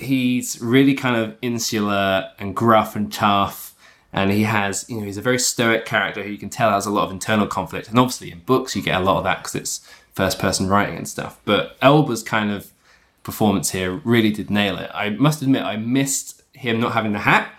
he's really kind of insular and gruff and tough, and he has you know he's a very stoic character who you can tell has a lot of internal conflict. And obviously in books you get a lot of that because it's first person writing and stuff. But Elba's kind of performance here really did nail it. I must admit I missed him not having the hat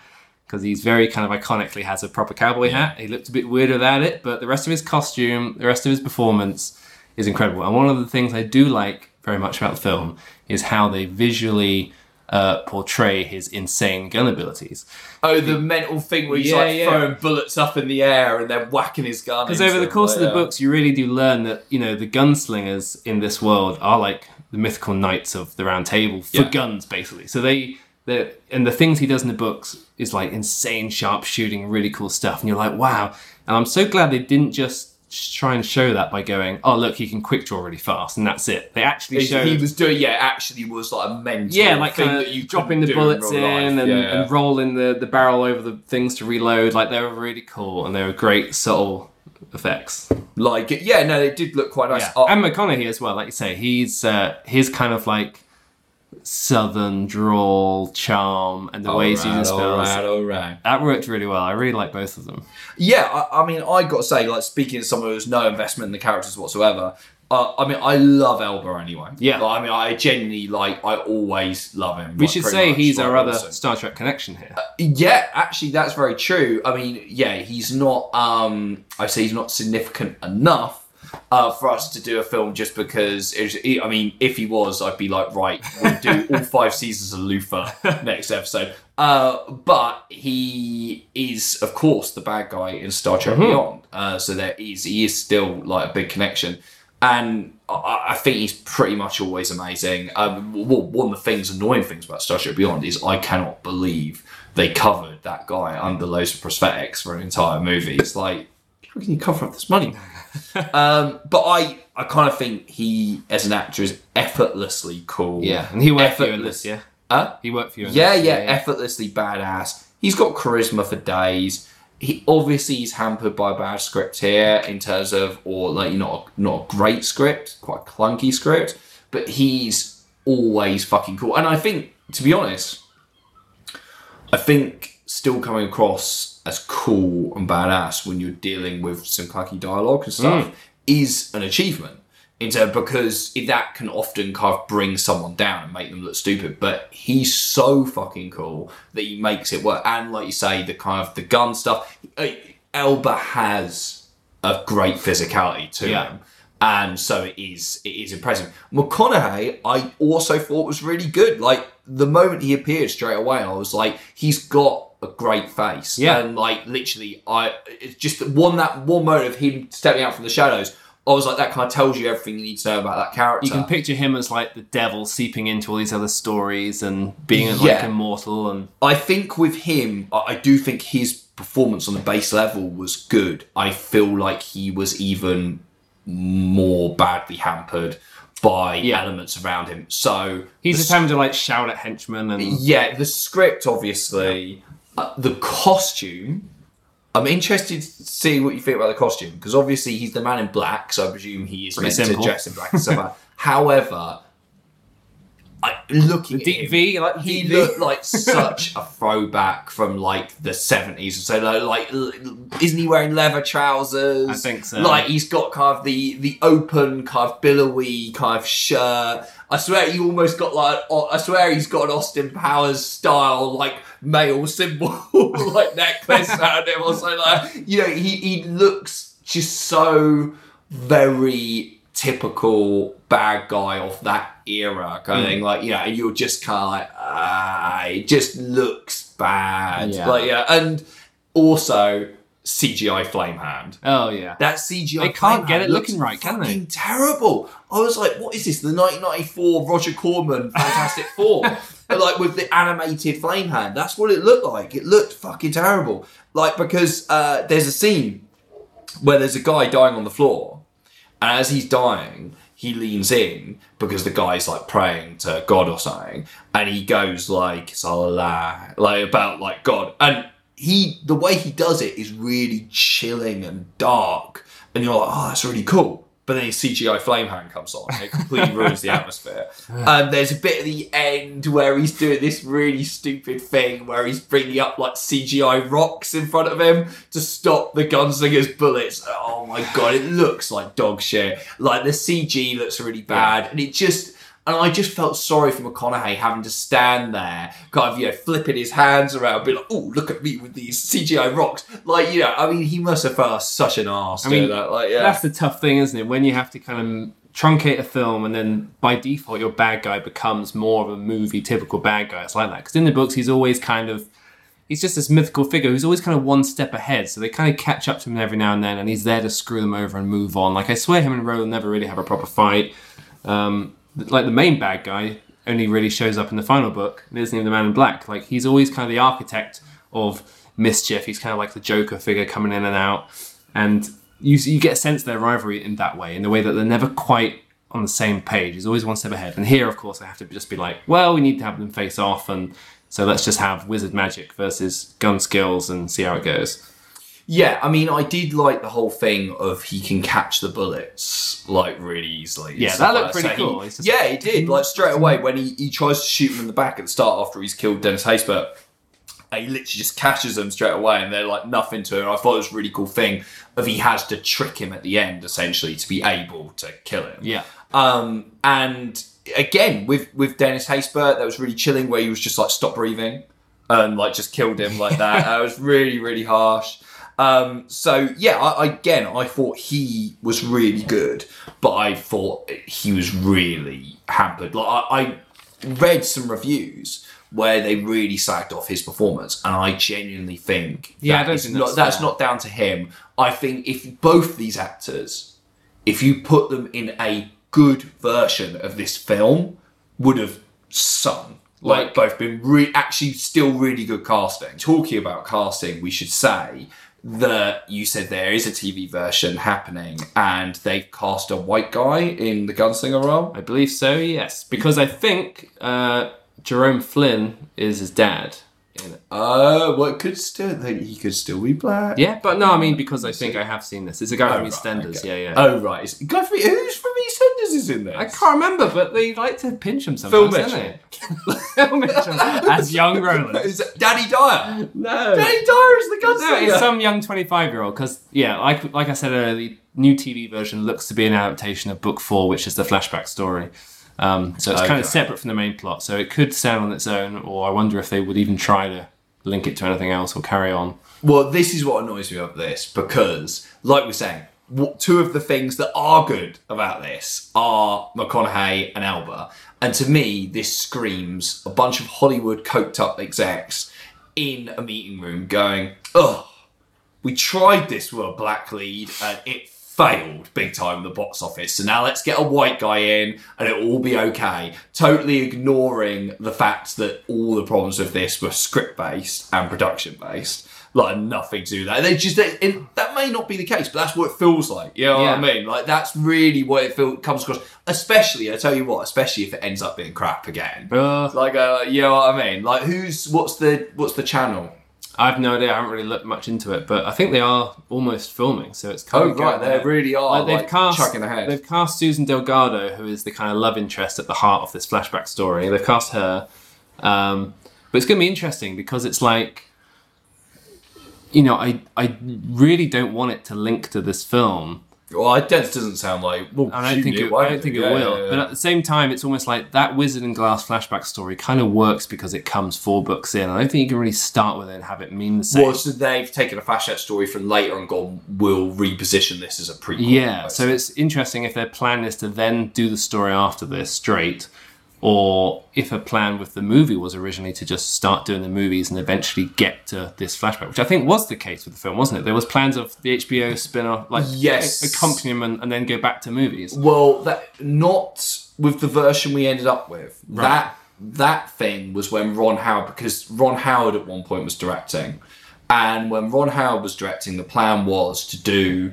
because he's very kind of iconically has a proper cowboy hat. He looked a bit weird without it, but the rest of his costume, the rest of his performance is incredible. And one of the things I do like very much about the film is how they visually uh, portray his insane gun abilities. Oh, the mental thing where he's Yeah, like yeah. throwing bullets up in the air and then whacking his gun. Because over the course of the books, you really do learn that you know the gunslingers in this world are like the mythical knights of the Round Table for Yeah. guns, basically. So they, they, and the things he does in the books is like insane sharp shooting, really cool stuff, and you're like, wow. And I'm so glad they didn't just try and show that by going, oh look, he can quick draw really fast, and that's it. They actually He, showed he was doing, yeah, actually was like a mental yeah, like thing kind that you dropping the bullets real in and, Yeah, and rolling the, the barrel over the things to reload. Like they were really cool and they were great subtle effects. like yeah, no, they did look quite nice. Yeah. Oh, And McConaughey as well, like you say, he's uh, his kind of like southern drawl charm and the way he's using spells. alright, alright. That worked really well. I really like both of them. Yeah, I, I mean, I got to say, like speaking to someone who's no investment in the characters whatsoever. Uh, I mean, I love Elba anyway. Yeah. Like, I mean, I genuinely like. I always love him. We like, should say he's our other also. Star Trek connection here. Yeah, actually, that's very true. I mean, yeah, he's not. um I say he's not significant enough uh, for us to do a film just because. It, I mean, if he was, I'd be like, right, we'll do all five seasons of Luther next episode. Uh, but he is, of course, the bad guy in Star Trek Beyond. Uh, so there is, he is still like a big connection. And I, I think he's pretty much always amazing. Um, well, one of the things, annoying things about Star Trek Beyond is I cannot believe they covered that guy under loads of prosthetics for an entire movie. It's like, how can you cover up this money? um, but I, I kind of think he, as an actor, is effortlessly cool. Yeah, and he worked for you in this, yeah? Huh? He worked for you Yeah, this. yeah, effortlessly badass. He's got charisma for days. He obviously he's hampered by a bad script here in terms of, or like not a, not a great script, quite a clunky script, but he's always fucking cool. And I think, to be honest, I think still coming across as cool and badass when you're dealing with some clunky dialogue and stuff is an achievement. Into because that can often kind of bring someone down and make them look stupid. But he's so fucking cool that he makes it work. And like you say, the kind of the gun stuff. uh, Elba has a great physicality to Yeah. him and so it is it is impressive. McConaughey, I also thought was really good. Like the moment he appeared straight away, I was like, he's got a great face. Yeah. and like literally, I it's just one that one moment of him stepping out from the shadows. I was like, that kind of tells you everything you need to know about that character. You can picture him as like the devil seeping into all these other stories and being like immortal and I think with him, I do think his performance on the base level was good. I feel like he was even more badly hampered by Yeah. elements around him. So he's just having to like shout at henchmen and Yeah, the script, obviously, uh, the costume I'm interested to see what you think about the costume because obviously he's the man in black, so I presume he is Pretty meant simple. to dress in black and stuff. like. However, I, looking The at deep him, like he deep V. looked like such a throwback from like the 70s. So like, like, isn't he wearing leather trousers? I think so. Like he's got kind of the the open kind of billowy kind of shirt. I swear he almost got like I swear he's got an Austin Powers style like male symbol like necklace around him or something like you know he he looks just so very typical bad guy of that era kind of thing. Like you know and you're just kind of like ah it just looks bad. Yeah. like yeah and also CGI flame hand Oh yeah. that CGI. They can't get it looking right, can they? Terrible. I was like, what is this? The 1994 Roger Corman Fantastic Four, But, like with the animated flame hand. That's what it looked like. It looked fucking terrible. Like because uh, there's a scene where there's a guy dying on the floor, and as he's dying, he leans in because the guy's like praying to God or something, and he goes like Salah, like about like God, and he the way he does it is really chilling and dark, and you're like, ah, oh, that's really cool. But then his CGI flame hand comes on, and it completely ruins the atmosphere. And there's a bit at the end where he's doing this really stupid thing where he's bringing up like CGI rocks in front of him to stop the gunslinger's bullets. Oh my god, it looks like dog shit. Like the CG looks really bad, and it just. And I just felt sorry for McConaughey having to stand there, kind of, you know, flipping his hands around, be like, oh, look at me with these CGI rocks. Like, you know, I mean, he must have felt such an arse I mean, that. Like, yeah. That's the tough thing, isn't it? When you have to kind of truncate a film and then by default your bad guy becomes more of a movie typical bad guy. It's like that. Because in the books, he's always kind of. He's just this mythical figure who's always kind of one step ahead. So they kind of catch up to him every now and then, and he's there to screw them over and move on. Like, I swear him and Roland never really have a proper fight. Um, like, the main bad guy only really shows up in the final book, and isn't even the man in black. Like, he's always kind of the architect of mischief. He's kind of like the Joker figure coming in and out. And you, you get a sense their rivalry in that way, in the way that they're never quite on the same page. He's always one step ahead. And here, of course, I have to just be like, well, we need to have them face off, and so let's just have wizard magic versus gun skills and see how it goes. Yeah, I mean, I did like the whole thing of he can catch the bullets like really easily. Yeah, that looked pretty So he- cool. Yeah, he did. Like straight away when he, he tries to shoot him in the back at the start after he's killed Dennis Haysbert, and he literally just catches them straight away, and they're like nothing to him. I thought it was a really cool thing of he has to trick him at the end essentially to be able to kill him. Yeah. Um, and again, with with Dennis Haysbert, that was really chilling, where he was just like stop breathing and like just killed him like that. that was really really harsh. Um, so yeah, I, again, I thought he was really good, but I thought he was really hampered. Like I, I read some reviews where they really sagged off his performance, and I genuinely think Yeah, I don't think not, that's that's not down to him. I think if both these actors if you put them in a good version of this film, would have sung. Like, Like- both been re- actually still really good casting. Talking about casting, we should say that you said there is a TV version happening, and they've cast a white guy in the gunslinger role. I believe so, yes. Because I think uh, Jerome Flynn is his dad. It. Oh, well, could still he could still be black. Yeah, but no, I mean, because I think I have seen this. It's a guy Oh, from right, EastEnders, okay. yeah, yeah. Oh right, It's- a guy from who's from EastEnders is in there? I can't remember, but they like to pinch him Phil sometimes, don't they? Phil Mitchell as young Roland. Is that Danny Dyer? No. Daddy Dyer is the No, gunslinger. it's some young 25 year old because yeah like like I said earlier the new TV version looks to be an adaptation of book 4 which is the flashback story um, so it's kind of separate from the main plot. So it could stand on its own or I wonder if they would even try to link it to anything else or carry on. Well, this is what annoys me about this because, like we're saying, two of the things that are good about this are McConaughey and Elba. And to me, this screams a bunch of Hollywood coked up execs in a meeting room going, ugh, we tried this with a black lead and it failed big time in the box office. So now let's get a white guy in and it'll all be okay. Totally ignoring the fact that all the problems with this were script based and production based. Like nothing to do that. They just it, that may not be the case, but that's what it feels like. You know Yeah. what I mean? Like that's really what it feel, comes across. Especially, I tell you what, especially if it ends up being crap again. Ugh. Like, uh, you know what I mean? Like, who's what's the what's the channel? I have no idea. I haven't really looked much into it, but I think they are almost filming, so it's kind Oh, of right, they really are, Like, they've like, cast chugging ahead. They've cast Susan Delgado, who is the kind of love interest at the heart of this flashback story. They've cast her, um, but it's going to be interesting because it's like, you know, I I really don't want it to link to this film. Well, it does- doesn't sound like. Well, I don't think it, I don't think it will. yeah, yeah. But at the same time, it's almost like that Wizard and Glass flashback story kind of works because it comes four books in. I don't think you can really start with it and have it mean the same. Well, so they've taken a flashback story from later and gone, we'll reposition this as a prequel. Yeah, so it's interesting if their plan is to then do the story after this straight, or if a plan with the movie was originally to just start doing the movies and eventually get to this flashback, which I think was the case with the film, wasn't it? There was plans of the HBO spin-off, like Yes. accompaniment, and then go back to movies. Well, that not with the version we ended up with. That that thing was when Ron Howard, because Ron Howard at one point was directing, and when Ron Howard was directing, the plan was to do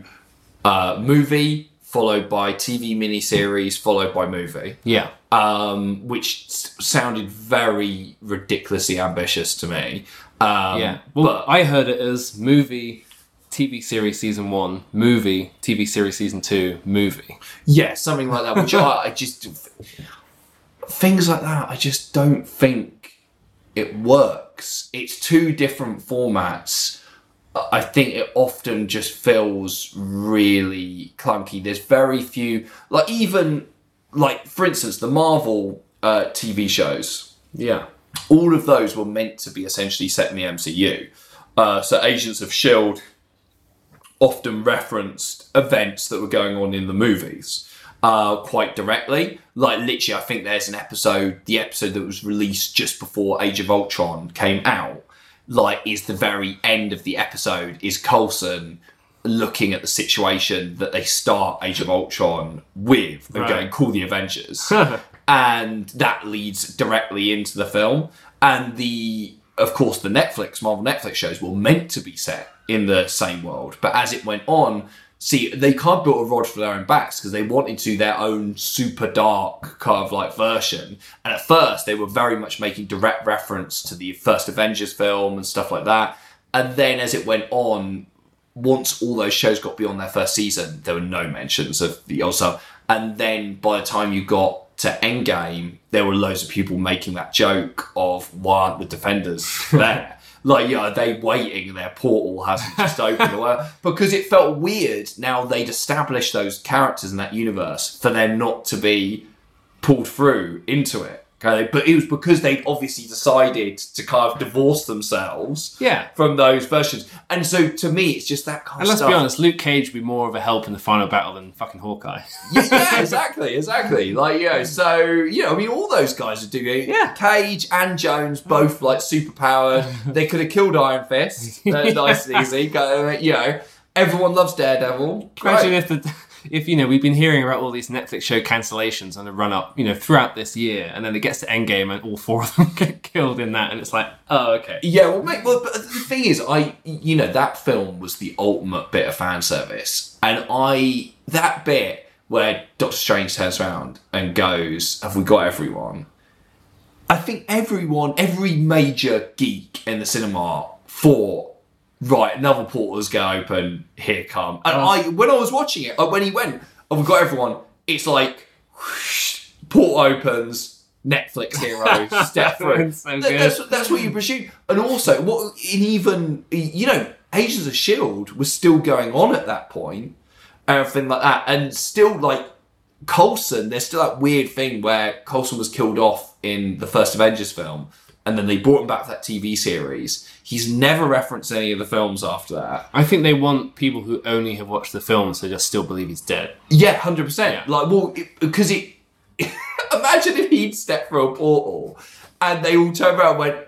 uh, movie followed by TV miniseries followed by movie. Yeah, um, which s- sounded very ridiculously ambitious to me. Um, yeah. Well, but I heard it as movie. TV series season one, movie, TV series season two, movie. yeah, something like that. Which I, I just things like that. I just don't think it works. It's two different formats. I think it often just feels really clunky. There's very few, like even like for instance, the Marvel uh, TV shows. Yeah. all of those were meant to be essentially set in the MCU. Uh, so Agents of Shield often referenced events that were going on in the movies uh, quite directly. Like literally, I think there's an episode, the episode that was released just before Age of Ultron came out. Like, is the very end of the episode is Coulson looking at the situation that they start Age of Ultron with and Right. going, "Call the Avengers." and that leads directly into the film. And the, of course, the Netflix, Marvel Netflix shows were meant to be set in the same world, but as it went on, see, they kind of built a rod for their own backs because they wanted to their own super dark kind of like version. And at first, they were very much making direct reference to the first Avengers film and stuff like that. And then as it went on, once all those shows got beyond their first season, there were no mentions of the old stuff. And then by the time you got to Endgame, there were loads of people making that joke of why aren't the defenders there? like, yeah, are they waiting? Their portal hasn't just opened, or because it felt weird. Now they'd established those characters in that universe for them not to be pulled through into it. Okay, but it was because they'd obviously decided to kind of divorce themselves Yeah. from those versions. And so to me, it's just that kind And of let's stuff. be honest, Luke Cage would be more of a help in the final battle than fucking Hawkeye. yeah, yeah, exactly, exactly. Like, you know, so, you know, I mean, all those guys are doing Yeah. Cage and Jones, both like super powered. they could have killed Iron Fist. Nice and easy. Go, uh, You know, everyone loves Daredevil. Imagine Great. if the if you know we've been hearing about all these Netflix show cancellations on the run up, you know, throughout this year, and then it gets to Endgame and all four of them get killed in that, and it's like, oh okay, Yeah, well, mate, well, but the thing is, I, you know, that film was the ultimate bit of fan service, and I, that bit where Doctor Strange turns around and goes, "Have we got everyone?" I think everyone, every major geek in the cinema thought, right, another portal's going to open. Here come, and I, when I was watching it, uh, when he went, "Have we got everyone?" It's like, whoosh, portal opens. Netflix heroes step through. So That- That's, that's what you presume. And also, what in even you know, Agents of Shield was still going on at that point, point, everything like that, and still like Coulson. There's still that weird thing where Coulson was killed off in the first Avengers film, and then they brought him back to that TV series. He's never referenced any of the films after that. I think they want people who only have watched the films to just still believe he's dead. Yeah, hundred percent. Like, well, because it. imagine if he'd stepped through a portal, and they all turned around and went.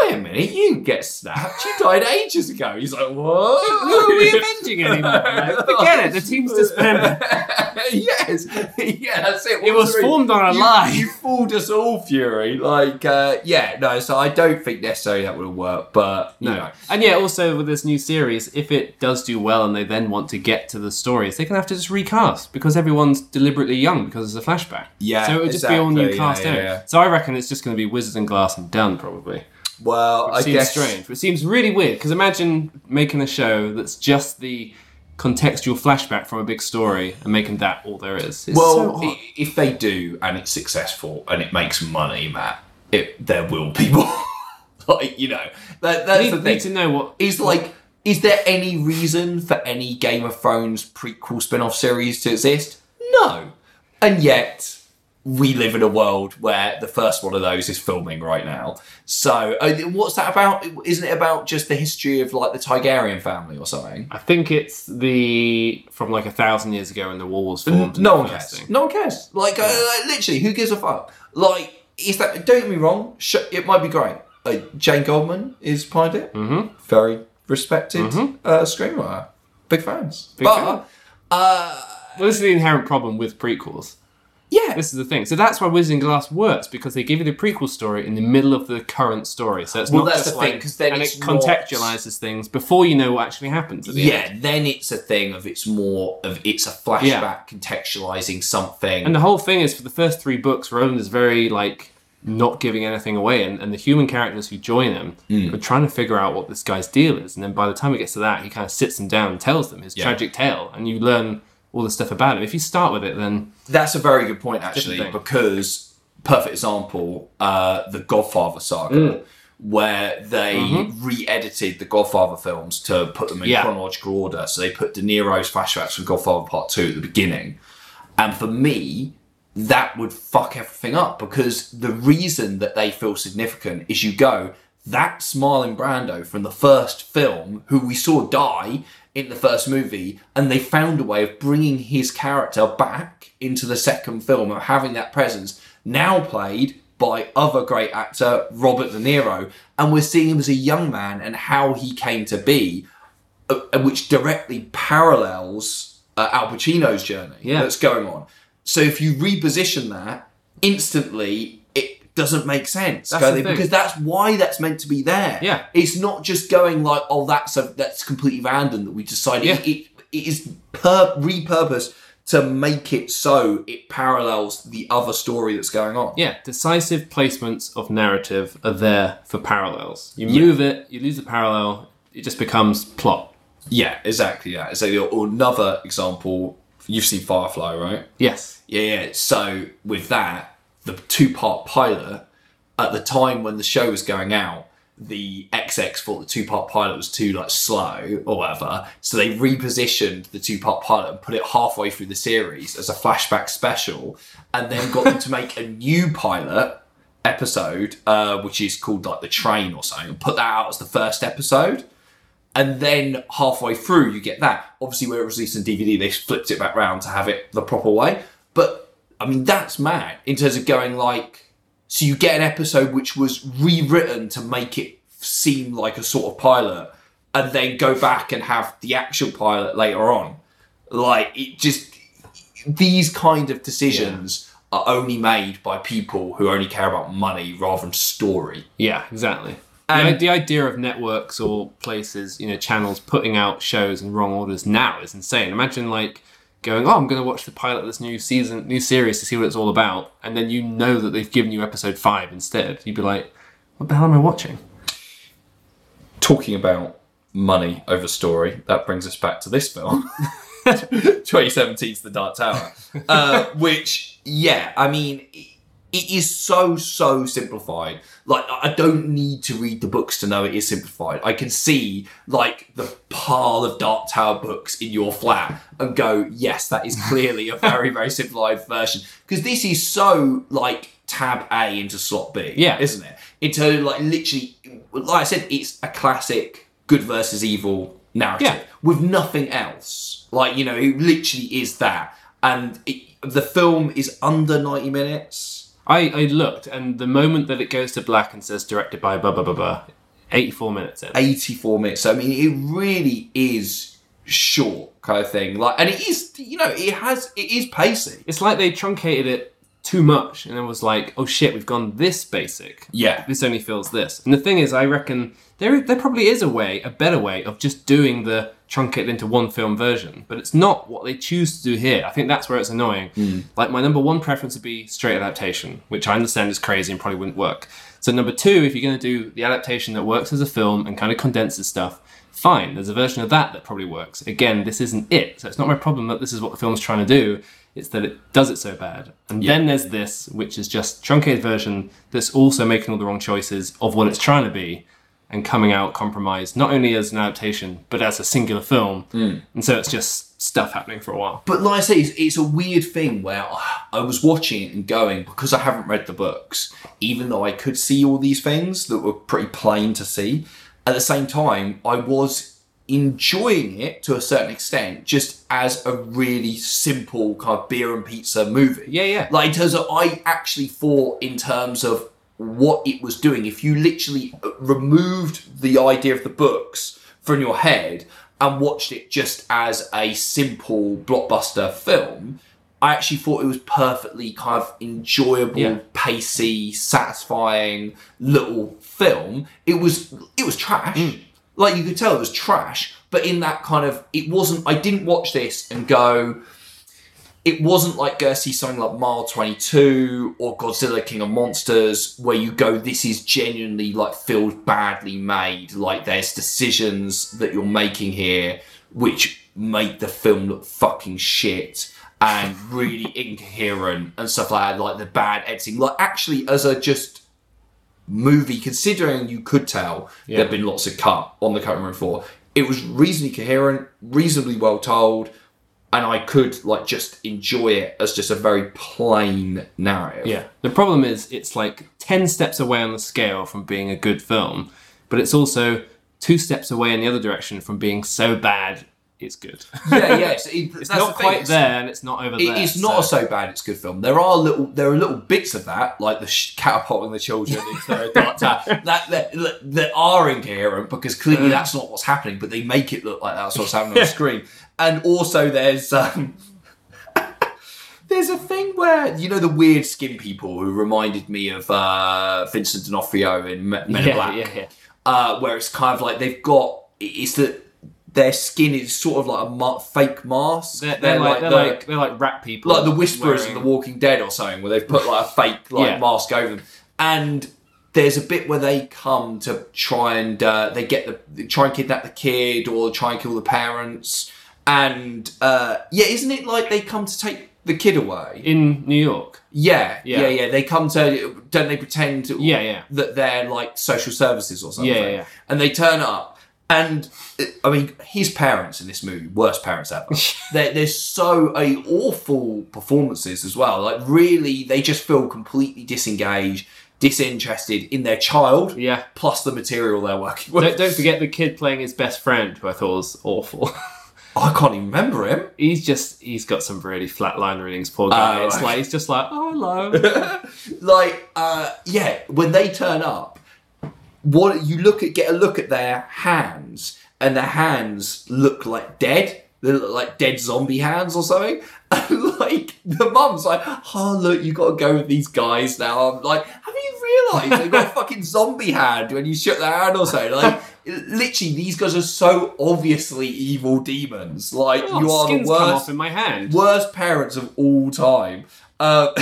Wait a minute, you get snapped. You died ages ago. He's like, what? Who are we avenging anymore? Like, Forget it. The team's disbanded. yes, yeah, that's it. It What was the formed on a You- lie. You fooled us all, Fury. Like, uh, yeah, no. So I don't think necessarily that would work, but you know, And yeah, also with this new series, if it does do well and they then want to get to the stories, they're gonna have to just recast because everyone's deliberately young because it's a flashback. Yeah, so it would just be all new. Yeah, cast yeah, yeah. So I reckon it's just gonna be Wizards and Glass and done probably. Well, Which I seems guess strange. Which seems really weird because imagine making a show that's just the contextual flashback from a big story and making that all there is. It's Well, so i- if they do and it's successful and it makes money, Matt, it there will be more. like you know, that, that's need, the thing. need to know what Is like, is there any reason for any Game of Thrones prequel spin-off series to exist? No, and yet we live in a world where the first one of those is filming right now. So, uh, what's that about? Isn't it about just the history of like the Targaryen family or something? I think it's the from like a thousand years ago when the wall was formed. No one cares. thing. No one cares. Like, uh, like, literally, who gives a fuck? Like, is that? Don't get me wrong. Sh- it might be great. Uh, Jane Goldman is behind it. Mm-hmm. Very respected uh, screenwriter. Big fans. Big but fan. uh, Well, this is the inherent problem with prequels. Yeah, This is the thing. So that's why Wizard and Glass works because they give you the prequel story in the middle of the current story. So it's Well, not that's just the thing, because then and it not- contextualizes things before you know what actually happens. At the yeah. end. Then it's a thing of it's more of it's a flashback Yeah. contextualizing something. And the whole thing is for the first three books, Roland is very like not giving anything away, and, and the human characters who join him Hmm. are trying to figure out what this guy's deal is. And then by the time it gets to that, he kind of sits them down and tells them his Yeah. tragic tale, and you learn all the stuff about it. If you start with it, then That's a very good point, actually, because perfect example, uh, the Godfather saga, Mm. where they re-edited the Godfather films to put them in Mm-hmm. Yeah. chronological order. So they put De Niro's flashbacks from Godfather Part Two at the beginning, and for me, that would fuck everything up because the reason that they feel significant is you go that smiling Brando from the first film, who we saw die in the first movie, and they found a way of bringing his character back into the second film of having that presence, now played by other great actor Robert De Niro, and we're seeing him as a young man and how he came to be, uh, which directly parallels uh, Al Pacino's journey Yeah. that's going on. So if you reposition that instantly, doesn't make sense, That's they? because that's why that's meant to be there. Yeah. it's not just going like, oh, that's a that's completely random that we decided. Yeah. It, it, it is per- repurposed to make it so it parallels the other story that's going on. yeah, decisive placements of narrative are there for parallels. You move it, you lose the parallel, it just becomes plot. Yeah, exactly. Yeah. So another example, you've seen Firefly, right? Yes. Yeah, yeah. So with that, the two-part pilot at the time when the show was going out, the XX thought the two-part pilot was too like slow or whatever, so they repositioned the two-part pilot and put it halfway through the series as a flashback special, and then got them to make a new pilot episode, uh, which is called like the train or something, and put that out as the first episode. And then halfway through, you get that. Obviously, where it was released on DVD, they flipped it back round to have it the proper way. But I mean, that's mad in terms of going like. So you get an episode which was rewritten to make it seem like a sort of pilot, and then go back and have the actual pilot later on. Like it just these kind of decisions are only made by people who only care about money rather than story. Yeah, exactly. And- the, the idea of networks or places, you know, channels putting out shows in wrong orders now is insane. Imagine like going, "Oh, I'm going to watch the pilot of this new season, new series to see what it's all about," and then you know that they've given you episode five instead. You'd be like, "What the hell am I watching?" talking about money over story, that brings us back to this film. 2017's The Dark Tower. Uh, which, yeah, I mean, it- is so, so simplified. Like, I don't need to read the books to know it is simplified. I can see, like, the pile of Dark Tower books in your flat and go, yes, that is clearly a very, very simplified version. Because this is so, like, tab A into slot B, Yeah. isn't it? Into, like, literally, like I said, it's a classic good versus evil narrative Yeah. with nothing else. Like, you know, it literally is that. And it, the film is under 90 minutes. I, I looked, and the moment that it goes to black and says directed by blah blah blah blah, 84 minutes in. 84 minutes. So, I mean, it really is short kind of thing. Like, and it is, you know, it has, it is pacey. It's like they truncated it too much, and it was like, oh shit, we've gone this basic. Yeah. This only feels this. And the thing is, I reckon there there probably is a way, a better way of just doing the truncated into one film version, but it's not what they choose to do here. I think that's where it's annoying. Hmm. Like my number one preference would be straight adaptation, which I understand is crazy and probably wouldn't work. So number two, if you're going to do the adaptation that works as a film and kind of condenses stuff, fine. There's a version of that that probably works. Again, this isn't it, so it's not my problem that this is what the film's trying to do. It's that it does it so bad. And then there's this, which is just truncated version that's also making all the wrong choices of what it's trying to be and coming out compromised not only as an adaptation but as a singular film. Hmm. And so it's just stuff happening for a while. But like I say, it's, it's a weird thing where I was watching it and going because I haven't read the books, even though I could see all these things that were pretty plain to see. At the same time, I was enjoying it to a certain extent, just as a really simple kind of beer and pizza movie. Yeah, yeah. Like in terms of, I actually thought in terms of what it was doing. If you literally removed the idea of the books from your head and watched it just as a simple blockbuster film, I actually thought it was perfectly kind of enjoyable, Yeah. pacey, satisfying little film. It was it was trash. Mm. Like you could tell it was trash, but in that kind of it wasn't I didn't watch this and go it wasn't like go see something like Mile 22 or Godzilla King of Monsters where you go, this is genuinely like feels badly made. Like there's decisions that you're making here which make the film look fucking shit and really incoherent and stuff like that. Like the bad editing. Like actually, as a just movie, considering you could tell Yeah. there'd been lots of cut on the cutting room floor, it was reasonably coherent, reasonably well told and I could like just enjoy it as just a very plain narrative. Yeah. The problem is it's like 10 steps away on the scale from being a good film, but it's also two steps away in the other direction from being so bad it's good. yeah, yes. It, it's not quite it's- there and it's not over It there. is not so- so bad. It's good film. There are little, there are little bits of that, like the sh- catapulting the children into their dark that, that that are incoherent because clearly that's not what's happening. But they make it look like that's what's happening on the screen. And also, there's um, there's a thing where you know the weird skin people who reminded me of uh, Vincent D'Onofrio in Men in Yeah, Black yeah, yeah. uh, where it's kind of like they've got it's that their skin is sort of like a ma- fake mask. They're, they're like, they're the- like they're like rat people. like the Whisperers wearing- in The Walking Dead or something, where they've put like a fake like Yeah. mask over them. And there's a bit where they come to try and uh, they get the they try and kidnap the kid or try and kill the parents. And uh, yeah, isn't it like they come to take the kid away? in New York. Yeah, yeah, Yeah. yeah, They come to don't they pretend? Yeah, yeah. That they're like social services or something. Yeah, yeah. And they turn up, and uh, I mean, his parents in this movie, worst parents ever. they're, they're so a awful performances as well. Like really, they just feel completely disengaged, disinterested in their child. Yeah. Plus the material they're working with. Don't, don't forget the kid playing his best friend, who I thought was awful. I can't even remember him. he's just he's got some really flat line readings. Poor guy. Oh, it's like he's just like, oh hello. like uh yeah when they turn up what you look at get a look at their hands and their hands look like dead. They look like dead zombie hands or something. And like the mum's like oh look you gotta go with these guys now. I'm like have you realized they've got a fucking zombie hand when you shook their hand or something? Like literally these guys are so obviously evil demons. Like Oh, you are the worst in my hand. worst parents of all time. Uh,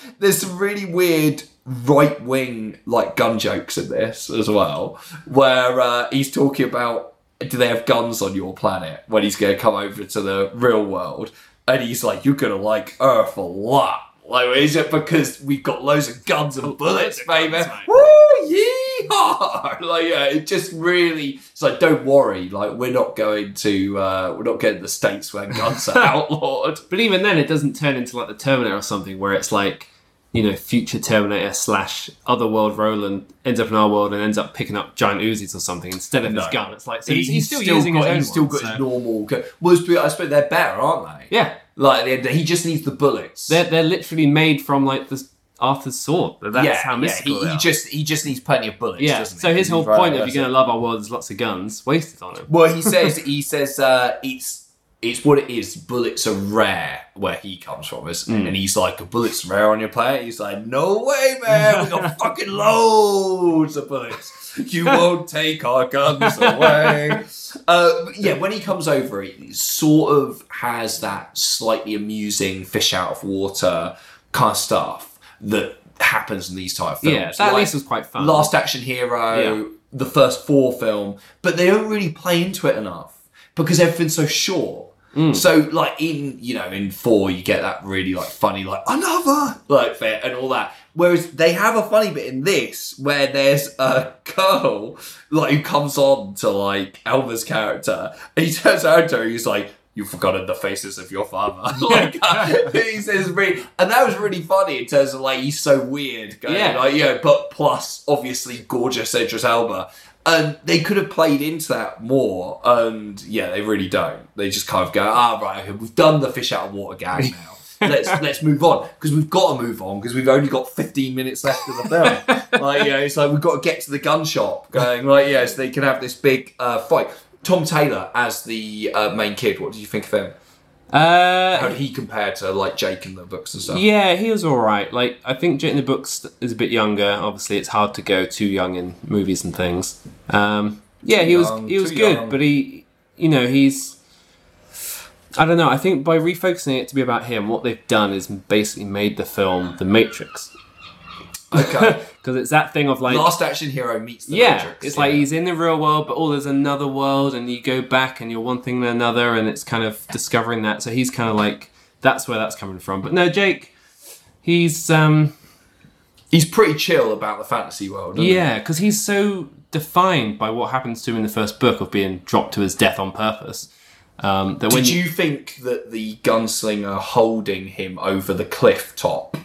there's some really weird right wing like gun jokes in this as well, where uh, he's talking about do they have guns on your planet when he's going to come over to the real world, and he's like, you're gonna like Earth a lot. Like, is it because we've got loads of guns and bullets, baby? Woo, yeehaw! Like, yeah, it just really. It's like, don't worry. Like, we're not going to. Uh, we're not getting to the states where guns are outlawed. But even then, it doesn't turn into like the Terminator or something, where it's like, you know, future Terminator slash other world Roland ends up in our world and ends up picking up giant Uzis or something instead of his No. gun. It's like so he's, he's still, using got, his own. He's still one, got so- his normal. gu- Well, it's- I suppose they're better, aren't they? Yeah, Like, at the end, he just needs the bullets. they're they're literally made from like the Arthur's sword. That's yeah, how yeah. He, he just he just needs plenty of bullets. yeah. doesn't he? So his whole Right, point of that's you're going to love our world, there's lots of guns, wasted on him. Well, he says he says uh, it's it's what it is. Bullets are rare where he comes from, isn't Mm. And he's like, a bullet's rare on your planet. He's like, no way, man. We got fucking loads of bullets. You won't take our guns away. Uh, yeah, when he comes over, it sort of has that slightly amusing fish out of water kind of stuff that happens in these type of films. Yeah, that at least was quite fun. Last Action Hero, Yeah. the first four film, but they don't really play into it enough because everything's so short. Mm. So like in you know in four you get that really like funny like another like bit and all that. Whereas they have a funny bit in this where there's a girl like who comes on to like Elba's character and he turns around to her and he's like. You've forgotten the faces of your father. like uh, he says, really, and that was really funny in terms of like he's so weird. Going, Yeah. like, yeah, but plus obviously gorgeous Idris Elba. And they could have played into that more, and yeah, they really don't. They just kind of go, ah, right, okay, we've done the fish out of water gag now. let's let's move on because we've got to move on because we've only got 15 minutes left of the film. like, you know, it's like we've got to get to the gun shop. Going like, yeah, so they can have this big uh, fight. Tom Taylor as the uh, main kid. What do you think of him? Uh, How did he compare to like Jake in the books and stuff? Yeah, he was all right. Like I think Jake in the books is a bit younger. Obviously, it's hard to go too young in movies and things. Um, yeah, he was he was good, young. but he, you know, he's. I don't know. I think by refocusing it to be about him, what they've done is basically made the film The Matrix Okay. because it's that thing of like Last Action Hero meets the yeah, Matrix. it's like he's in the real world, but oh, there's another world, and you go back and you're one thing and another, and it's kind of discovering that. So he's kind of like that's where that's coming from. But no, Jake, he's um he's pretty chill about the fantasy world. Yeah, because he's so defined by what happens to him in the first book of being dropped to his death on purpose. Um, that He? when Did you think that the gunslinger holding him over the cliff top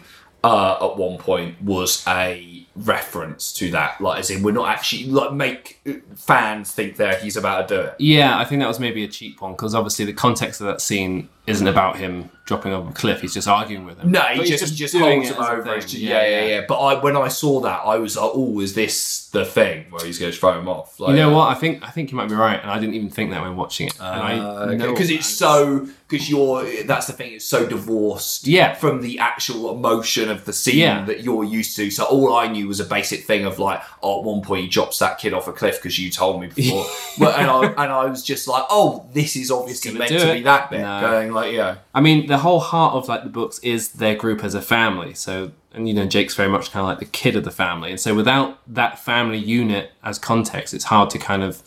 uh, at one point was a reference to that? Like, as in, we're not actually like make fans think that he's about to do it. Yeah, I think that was maybe a cheap one because obviously the context of that scene isn't about him dropping off a cliff. He's just arguing with him. No, he he's just, just doing holds him over. just- yeah, yeah, yeah, But I, when I saw that, I was like, "Oh, is this the thing where he's going to throw him off?" Like, You know uh, what? I think I think you might be right, and I didn't even think that when watching it. and I know because it's so because you're that's the thing it's so divorced Yeah. from the actual emotion of the scene Yeah. that you're used to so all i knew was a basic thing of like oh at one point he drops that kid off a cliff because you told me before but, and, I, and i was just like oh this is obviously meant to it. be that bit No. going like yeah I mean, the whole heart of like the books is their group as a family. So, and you know, Jake's very much kind of like the kid of the family, and so without that family unit as context, it's hard to kind of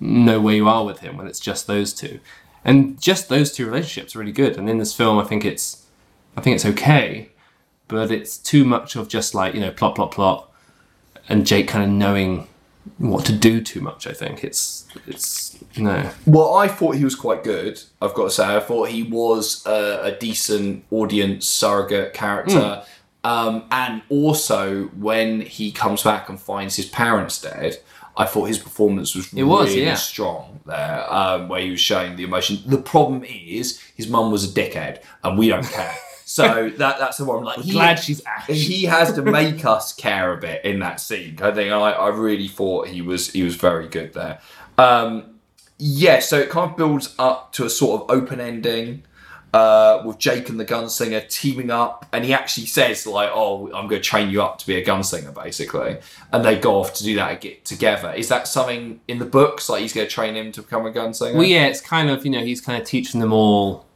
know where you are with him when it's just those two, and just those two relationships are really good. And in this film, I think it's, I think it's okay, but it's too much of just like you know plot, plot, plot, and Jake kind of knowing what to do too much. I think it's it's no. well i thought he was quite good i've got to say i thought he was a, a decent audience surrogate character Hmm. um, and also when he comes back and finds his parents dead I thought his performance was It was, really yeah. strong there, um, where he was showing the emotion. The problem is his mum was a dickhead, and we don't care. So that that's the one. Like, he, glad she's Ash. he has to make us care a bit in that scene. I think I, I really thought he was he was very good there. Um, yeah, so it kind of builds up to a sort of open ending uh, with Jake and the gunslinger teaming up, and he actually says like, "Oh, I'm going to train you up to be a gunslinger," basically, and they go off to do that get together. Is that something in the books? Like he's going to train him to become a gunslinger? Well, yeah, it's kind of you know he's kind of teaching them all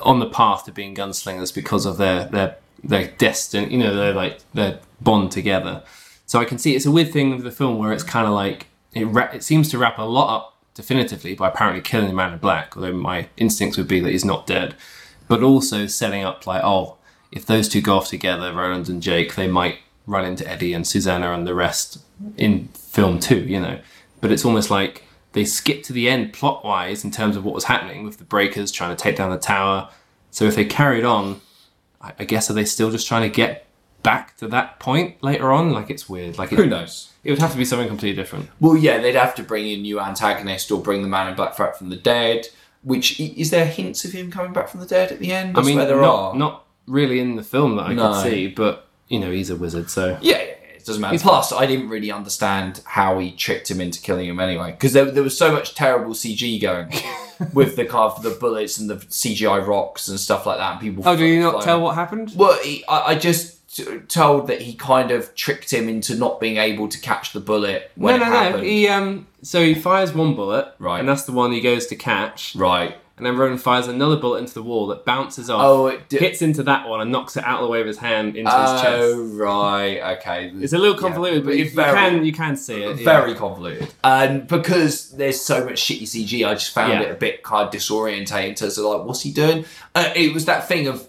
on the path to being gunslingers because of their their their destiny, you know, they're like their bond together. So I can see it's a weird thing with the film where it's kind of like it ra- it seems to wrap a lot up definitively by apparently killing the man in black. Although my instincts would be that he's not dead, but also setting up like oh, if those two go off together, Roland and Jake, they might run into Eddie and Susanna and the rest in film two, you know. But it's almost like they skipped to the end plot wise in terms of what was happening with the breakers trying to take down the tower. So if they carried on, I, guess are they still just trying to get back to that point later on? Like it's weird. Like it, Who knows? It would have to be something completely different. Well, yeah, they'd have to bring in new antagonist or bring the man in black back from the dead. Which is there hints of him coming back from the dead at the end? I mean, there not, are. not really in the film that I No. could see, but you know he's a wizard, so yeah, it doesn't matter. He's Plus, I didn't really understand how he tricked him into killing him anyway, because there, there was so much terrible CG going. with the of the bullets and the CGI rocks and stuff like that. And people. Oh, do you not tell what happened? Well, he, I, I just told that he kind of tricked him into not being able to catch the bullet when no, it no, happened. no. He um, so he fires one bullet, Right. and that's the one he goes to catch, Right. And then Roland fires another bullet into the wall that bounces off, Oh, it did. hits into that one, and knocks it out of the way of his hand into his chest. Oh, right. Okay. It's a little convoluted, but you, you can you can see it. yeah. very convoluted. And because there's so much shitty CG, I just found Yeah. it a bit kind of disorientating in terms of like, what's he doing? Uh, it was that thing of,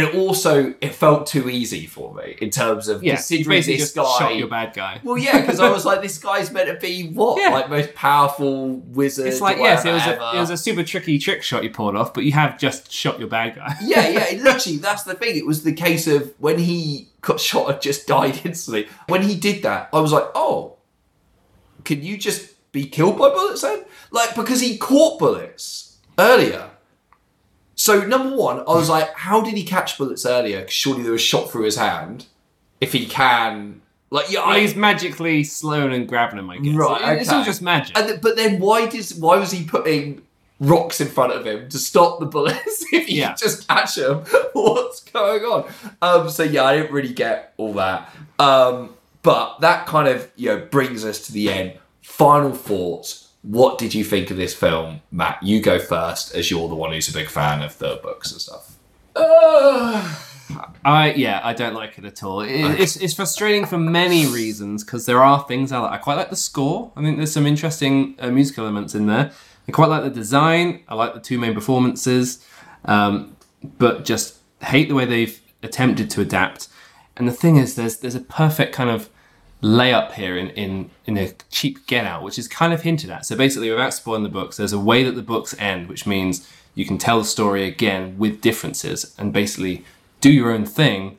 and also it felt too easy for me in terms of yeah. considering this just shot guy. your bad guy. Well, yeah, because I was like, this guy's meant to be what, Yeah. like most powerful wizard. It's like yes, it was a it was a super tricky trick shot you pulled off, but you have just shot your bad guy. yeah, yeah. Literally, that's the thing. It was the case of when he got shot and just died instantly. When he did that, I was like, oh, can you just be killed by bullets then? Like, because he caught bullets earlier. So, number one, I was like, how did he catch bullets earlier? 'Cause surely there was shot through his hand. If he can. Like, yeah, I, he's magically slowing and grabbing him. I guess. Right, It- It's all just magic. And th- but then why did why was he putting rocks in front of him to stop the bullets if he Yeah. could just catch them? What's going on? Um, so yeah, I didn't really get all that. Um, but that kind of you know brings us to the end. Final thoughts. What did you think of this film, Matt? You go first, as you're the one who's a big fan of the books and stuff. I yeah, I don't like it at all. It, it's it's frustrating for many reasons because there are things I like. I quite like the score. I think there's some interesting uh, musical elements in there. I quite like the design. I like the two main performances, um, but just hate the way they've attempted to adapt. And the thing is, there's there's a perfect kind of layup here in, in in a cheap get out, which is kind of hinted at. So basically, without spoiling the books, there's a way that the books end, which means you can tell the story again with differences and basically do your own thing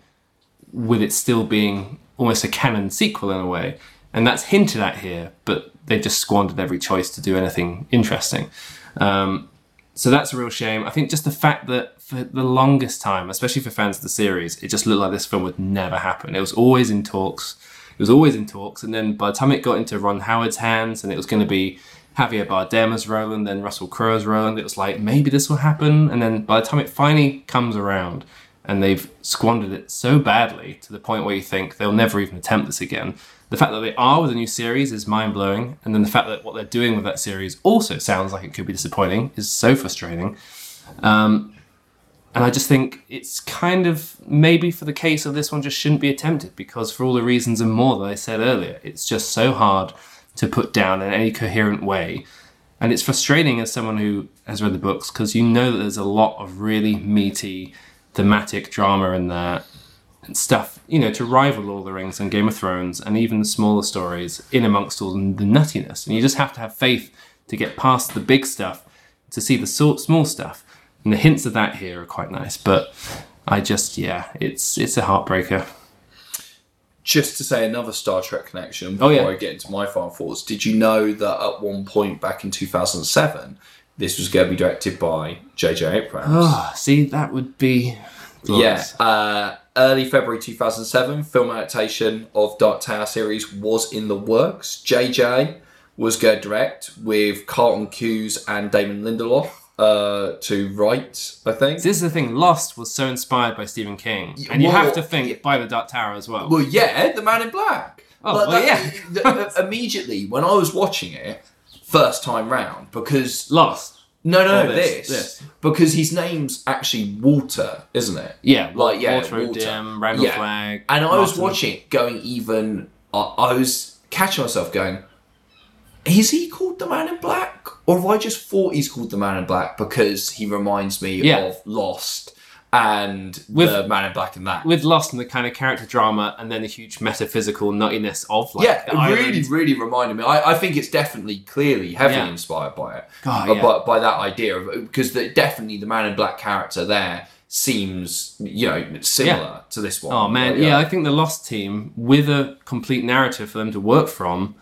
with it still being almost a canon sequel in a way. And that's hinted at here, but they've just squandered every choice to do anything interesting. Um, so that's a real shame. I think just the fact that for the longest time, especially for fans of the series, it just looked like this film would never happen. It was always in talks. Was always in talks, and then by the time it got into Ron Howard's hands, and it was going to be Javier Bardem as Roland, then Russell Crowe as Roland, it was like maybe this will happen. And then by the time it finally comes around, and they've squandered it so badly to the point where you think they'll never even attempt this again. The fact that they are with a new series is mind blowing, and then the fact that what they're doing with that series also sounds like it could be disappointing is so frustrating. Um, and I just think it's kind of maybe for the case of this one just shouldn't be attempted because for all the reasons and more that I said earlier, it's just so hard to put down in any coherent way. And it's frustrating as someone who has read the books because you know that there's a lot of really meaty thematic drama in there and stuff, you know, to rival Lord of the Rings and Game of Thrones and even the smaller stories in amongst all the nuttiness. And you just have to have faith to get past the big stuff to see the small stuff. And the hints of that here are quite nice, but I just yeah, it's it's a heartbreaker. Just to say another Star Trek connection Oh, before yeah. I get into my final thoughts. Did you know that at one point back in 2007, this was going to be directed by J.J. Abrams? Oh, see, that would be Yeah, uh, early February 2007, film adaptation of Dark Tower series was in the works. JJ was going to direct with Carlton Cuse and Damon Lindelof uh, to write, I think. This is the thing. Lost was so inspired by Stephen King, and you well, have to think by the Dark Tower as well. Well, yeah, The Man in Black. Oh, Like, well, that- yeah. the- uh, immediately, when I was watching it, first time round, because. Lost. No, no, no, this, this, this. Because his name's actually Walter, isn't it? Yeah, Like, yeah, Walter Randall Yeah. Flagg. And I was watching it going even. I, I was catching myself going, is he called the Man in Black? Or have I just thought he's called the Man in Black because he reminds me Yeah. of Lost and With- the Man in Black and that? with Lost and the kind of character drama, and then the huge metaphysical nuttiness of like yeah, it island. really, really reminded me. I, I think it's definitely, clearly, heavily Yeah. inspired by it. God, Uh, yeah. by, by that idea of because the, definitely the Man in Black character there seems, you know, similar Yeah. to this one. Oh man, Like, yeah. I think the Lost team with a complete narrative for them to work from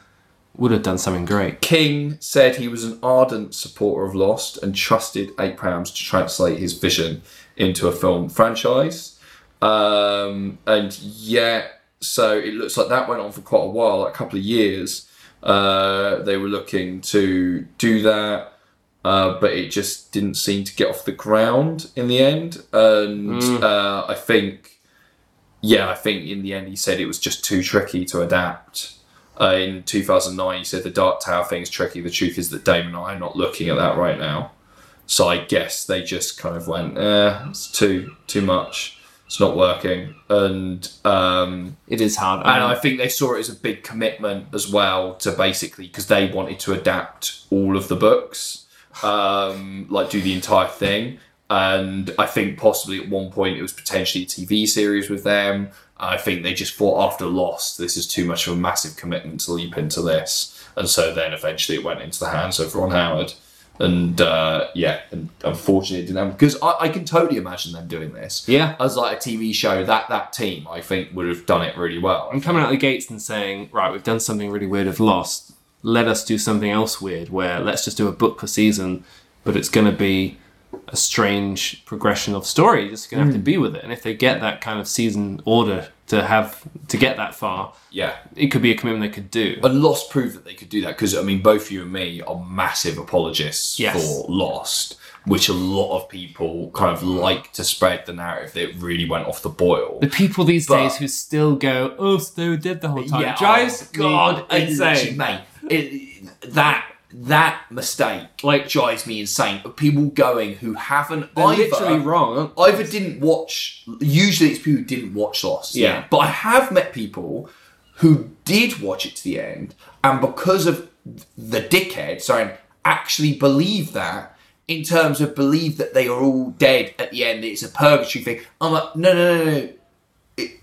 would have done something great. King said he was an ardent supporter of Lost and trusted Abrams to translate his vision into a film franchise. Um, and yeah, so it looks like that went on for quite a while, like a couple of years. Uh, they were looking to do that. uh, but it just didn't seem to get off the ground in the end. And Mm. uh, I think, yeah, I think in the end he said it was just too tricky to adapt. Uh, in 2009, he said the Dark Tower thing's tricky. The truth is that Damon and I are not looking at that right now. So I guess they just kind of went, eh, it's too too much. It's not working, and um, It is hard. and I think they saw it as a big commitment as well to basically because they wanted to adapt all of the books, um, like do the entire thing. And I think possibly at one point it was potentially a TV series with them. I think they just thought after Lost, this is too much of a massive commitment to leap into this, and so then eventually it went into the hands of Ron Howard. And uh, yeah, and unfortunately it didn't happen because I, I can totally imagine them doing this. Yeah. as like a TV show, that that team I think would have done it really well. I'm coming out the gates and saying, right, we've done something really weird of Lost. Let us do something else weird where let's just do a book per season, but it's going to be a strange progression of story. You're just going to have to hmm. be with it. And if they get that kind of season order to have to get that far, Yeah, it could be a commitment they could do. and Lost proved that they could do that because I mean, both you and me are massive apologists Yes. for Lost, which a lot of people kind of like to spread the narrative that it really went off the boil. The people these But- days who still go, "Oh, so they were dead the whole time," Yeah, drives oh, God, me it literally, insane. mate. It, that that mistake Like- drives me insane. of People going who haven't They're either, literally wrong. either didn't watch. Usually, it's people who didn't watch Lost. Yeah. but I have met people who did watch it to the end, and because of the dickhead, sorry, actually believe that. In terms of believe that they are all dead at the end, it's a purgatory thing. I'm like, no, no, no, no.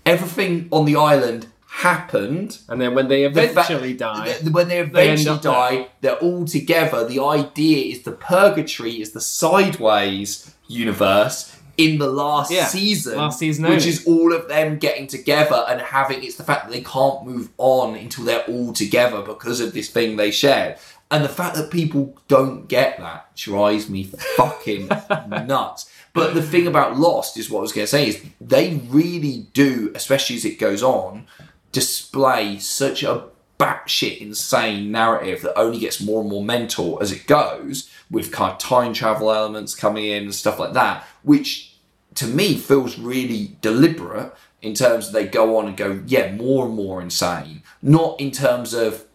Everything on the island happened And then when they the fa- eventually die, th- when they they eventually there. die, they're all together. The idea is the purgatory is the sideways universe in the last Yeah, season, last season which is all of them getting together and having. It's the fact that they can't move on until they're all together because of this thing they shared. And the fact that people don't get that drives me fucking nuts. But the thing about Lost is what I was going to say is they really do, especially as it goes on, display such a batshit insane narrative that only gets more and more mental as it goes, with kind of time travel elements coming in and stuff like that, which to me feels really deliberate in terms of they go on and go, yeah, more and more insane. Not in terms of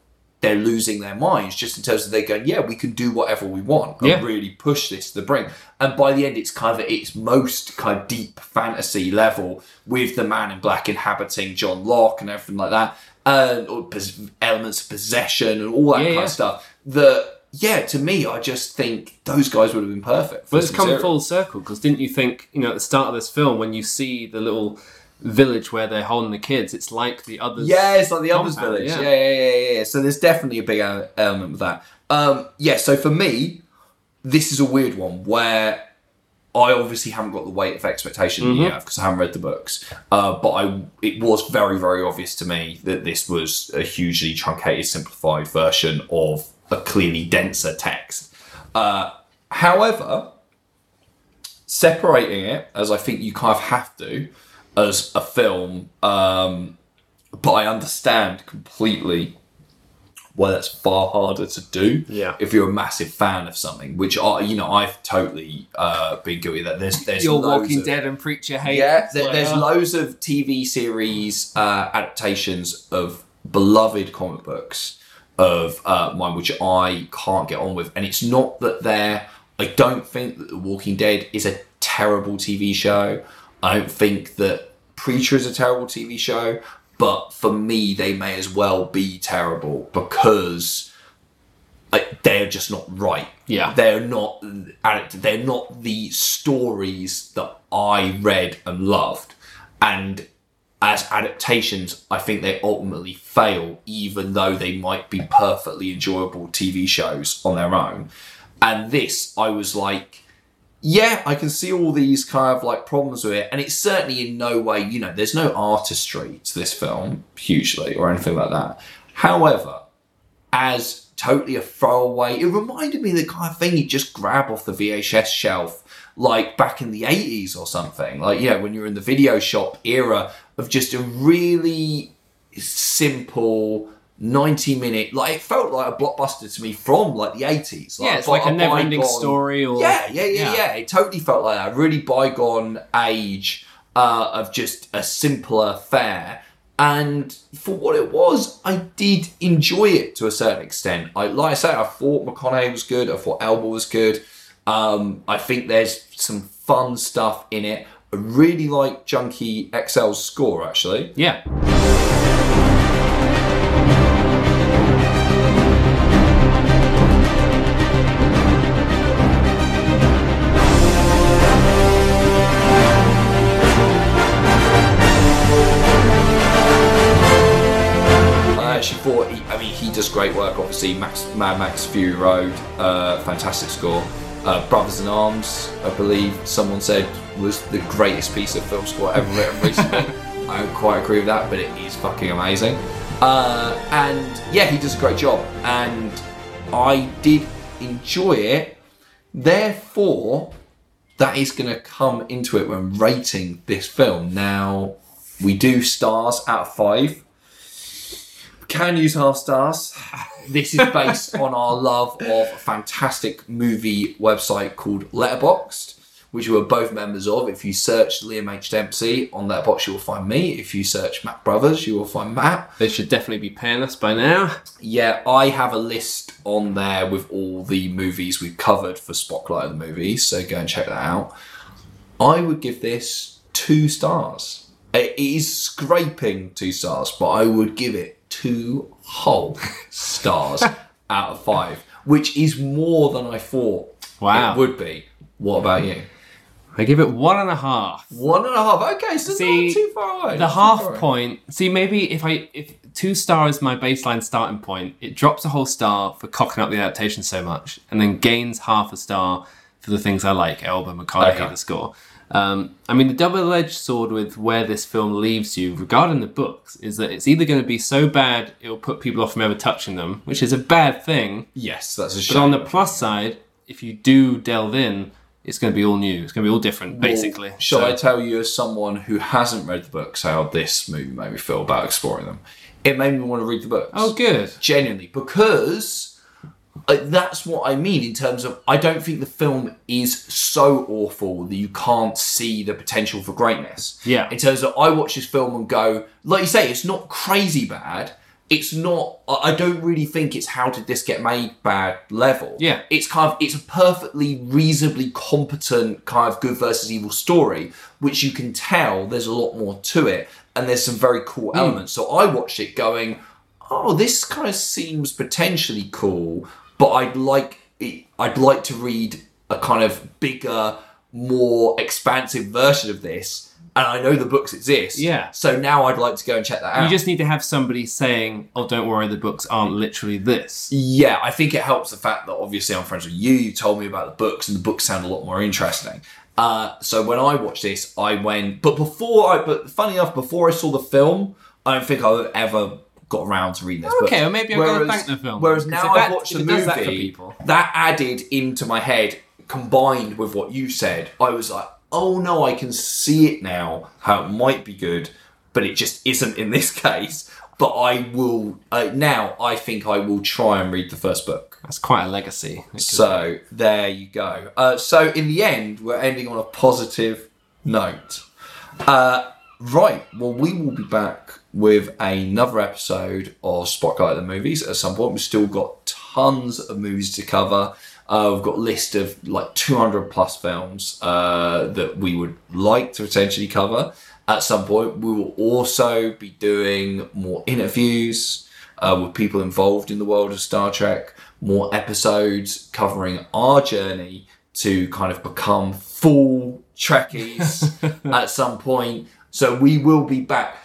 they're losing their minds, just in terms of they're going, yeah, we can do whatever we want and Yeah. really push this to the brink. And by the end, it's kind of at its most kind of deep fantasy level with the man in black inhabiting John Locke and everything like that, um, and pos- elements of possession and all that Yeah, kind yeah. of stuff. That yeah, to me, I just think those guys would have been perfect. But it's come full circle because didn't you think, you know, at the start of this film, when you see the little village where they're holding the kids, it's like the others. Yeah, it's like the others village. yeah. Yeah. Yeah, yeah, yeah. So there's definitely a big element of that. Um, yeah, so for me, this is a weird one where I obviously haven't got the weight of expectation Mm-hmm. have because I haven't read the books. Uh, but I, it was very, very obvious to me that this was a hugely truncated, simplified version of a clearly denser text. Uh, however, separating it as I think you kind of have to as a film, um, but I understand completely why that's far harder to do. Yeah. If you're a massive fan of something, which I, you know, I've totally uh, been guilty of that. There's, there's Your loads Walking of- Dead and Preacher hate. yeah, there, like, there's oh. loads of TV series uh, adaptations of beloved comic books of uh, mine, which I can't get on with. And it's not that they're. I don't think that The Walking Dead is a terrible TV show. I don't think that Preacher is a terrible TV show. But for me, they may as well be terrible because like, they're just not right. Yeah. they're not. They're not the stories that I read and loved, and as adaptations, I think they ultimately fail, even though they might be perfectly enjoyable TV shows on their own. And this, I was like, yeah, I can see all these kind of like problems with it, and it's certainly in no way, you know, there's no artistry to this film hugely or anything like that. However, as totally a throwaway, it reminded me of the kind of thing you just grab off the VHS shelf, like back in the 80s or something. Like, you know, when you're in the video shop era of just a really simple, 90 minute like it felt like a blockbuster to me from like the 80s Yeah, it's like a never-ending bygone- story or- yeah yeah yeah Yeah. yeah. It totally felt like that. Really bygone age uh, of just a simpler fare. And for what it was i did enjoy it to a certain extent. I like i say i thought mcconaughey was good. I thought elba was good. Um, i think there's some fun stuff in it. I really like junkie xl's score actually. Yeah. Does great work. Obviously, Max, Mad Max Fury Road, uh, fantastic score. Uh, Brothers in Arms, I believe someone said was the greatest piece of film score ever written recently. I don't quite agree with that, but it is fucking amazing. Uh, and yeah, he does a great job, and I did enjoy it. Therefore, that is going to come into it when rating this film. Now, we do stars out of five can use half stars. This is based on our love of a fantastic movie website called Letterboxd, which we're both members of. If you search Liam H. Dempsey on Letterboxd, you will find me. If you search Matt Brothers, you will find Matt. They should definitely be paying us by now. Yeah, I have a list on there with all the movies we've covered for Spotlight of the Movies, so go and check that out. I would give this two stars. It is scraping two stars, but I would give it two whole stars out of five, which is more than I thought Wow. it would be. What about you? I give it one and a half. One and a half. Okay, so See, not too far away. The half away. point. See, maybe if I if two stars my baseline starting point, it drops a whole star for cocking up the adaptation so much, and then gains half a star for the things I like, Elba, McConaughey, Okay. the score. Um, I mean, the double-edged sword with where this film leaves you regarding the books is that it's either going to be so bad it'll put people off from ever touching them, which is a bad thing. Yes, that's a But on the plus side, if you do delve in, it's going to be all new. It's going to be all different, basically. Well, shall So- I tell you, as someone who hasn't read the books, how this movie made me feel about exploring them? It made me want to read the books. Oh, good. Genuinely, because uh, that's what I mean in terms of I don't think the film is so awful that you can't see the potential for greatness. Yeah. In terms of I watch this film and go, like you say, it's not crazy bad. It's not. I don't really think it's how did this get made bad level. Yeah. It's kind of it's a perfectly reasonably competent kind of good versus evil story, which you can tell there's a lot more to it, and there's some very cool elements. So I watched it going, oh, this kind of seems potentially cool, but I'd like it, I'd like to read a kind of bigger, more expansive version of this. And I know the books exist. Yeah. So now I'd like to go and check that out. You just need to have somebody saying, "Oh, don't worry, the books aren't literally this." Yeah, I think it helps the fact that obviously I'm friends with you. You told me about the books, and the books sound a lot more interesting. Uh, so when I watched this, I went. But before I, but funny enough, before I saw the film, I don't think I would ever got around to reading this. Okay, book. well, maybe I've got to thank the film, Whereas now I've that- watched the movie, that people. that added into my head, combined with what you said, I was like, oh no, I can see it now how it might be good, but it just isn't in this case. But I will uh, now. I think I will try and read the first book. That's quite a legacy. So there you go. Uh, so in the end, we're ending on a positive note. Uh, right. Well, we will be back with another episode of Spotlight the Movies at some point. We've still got tons of movies to cover. Uh, we've got a list of like 200 plus films uh, that we would like to potentially cover at some point. We will also be doing more interviews uh, with people involved in the world of Star Trek, more episodes covering our journey to kind of become full Trekkies at some point. So we will be back.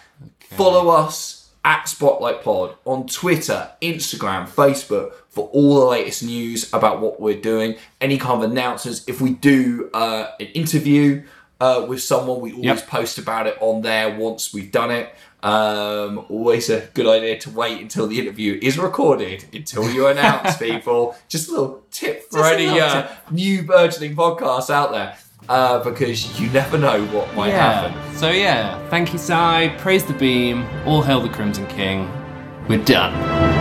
Follow us at Spotlight Pod on Twitter, Instagram, Facebook for all the latest news about what we're doing. Any kind of announcements. If we do uh, an interview uh, with someone, we always Yep. post about it on there once we've done it. Um, always a good idea to wait until the interview is recorded until you announce people. Just a little tip for Just any uh, new burgeoning podcasts out there. Uh, because you never know what might happen. yeah. So yeah, thank you, Sai. Praise the beam. All hail the Crimson King. We're done.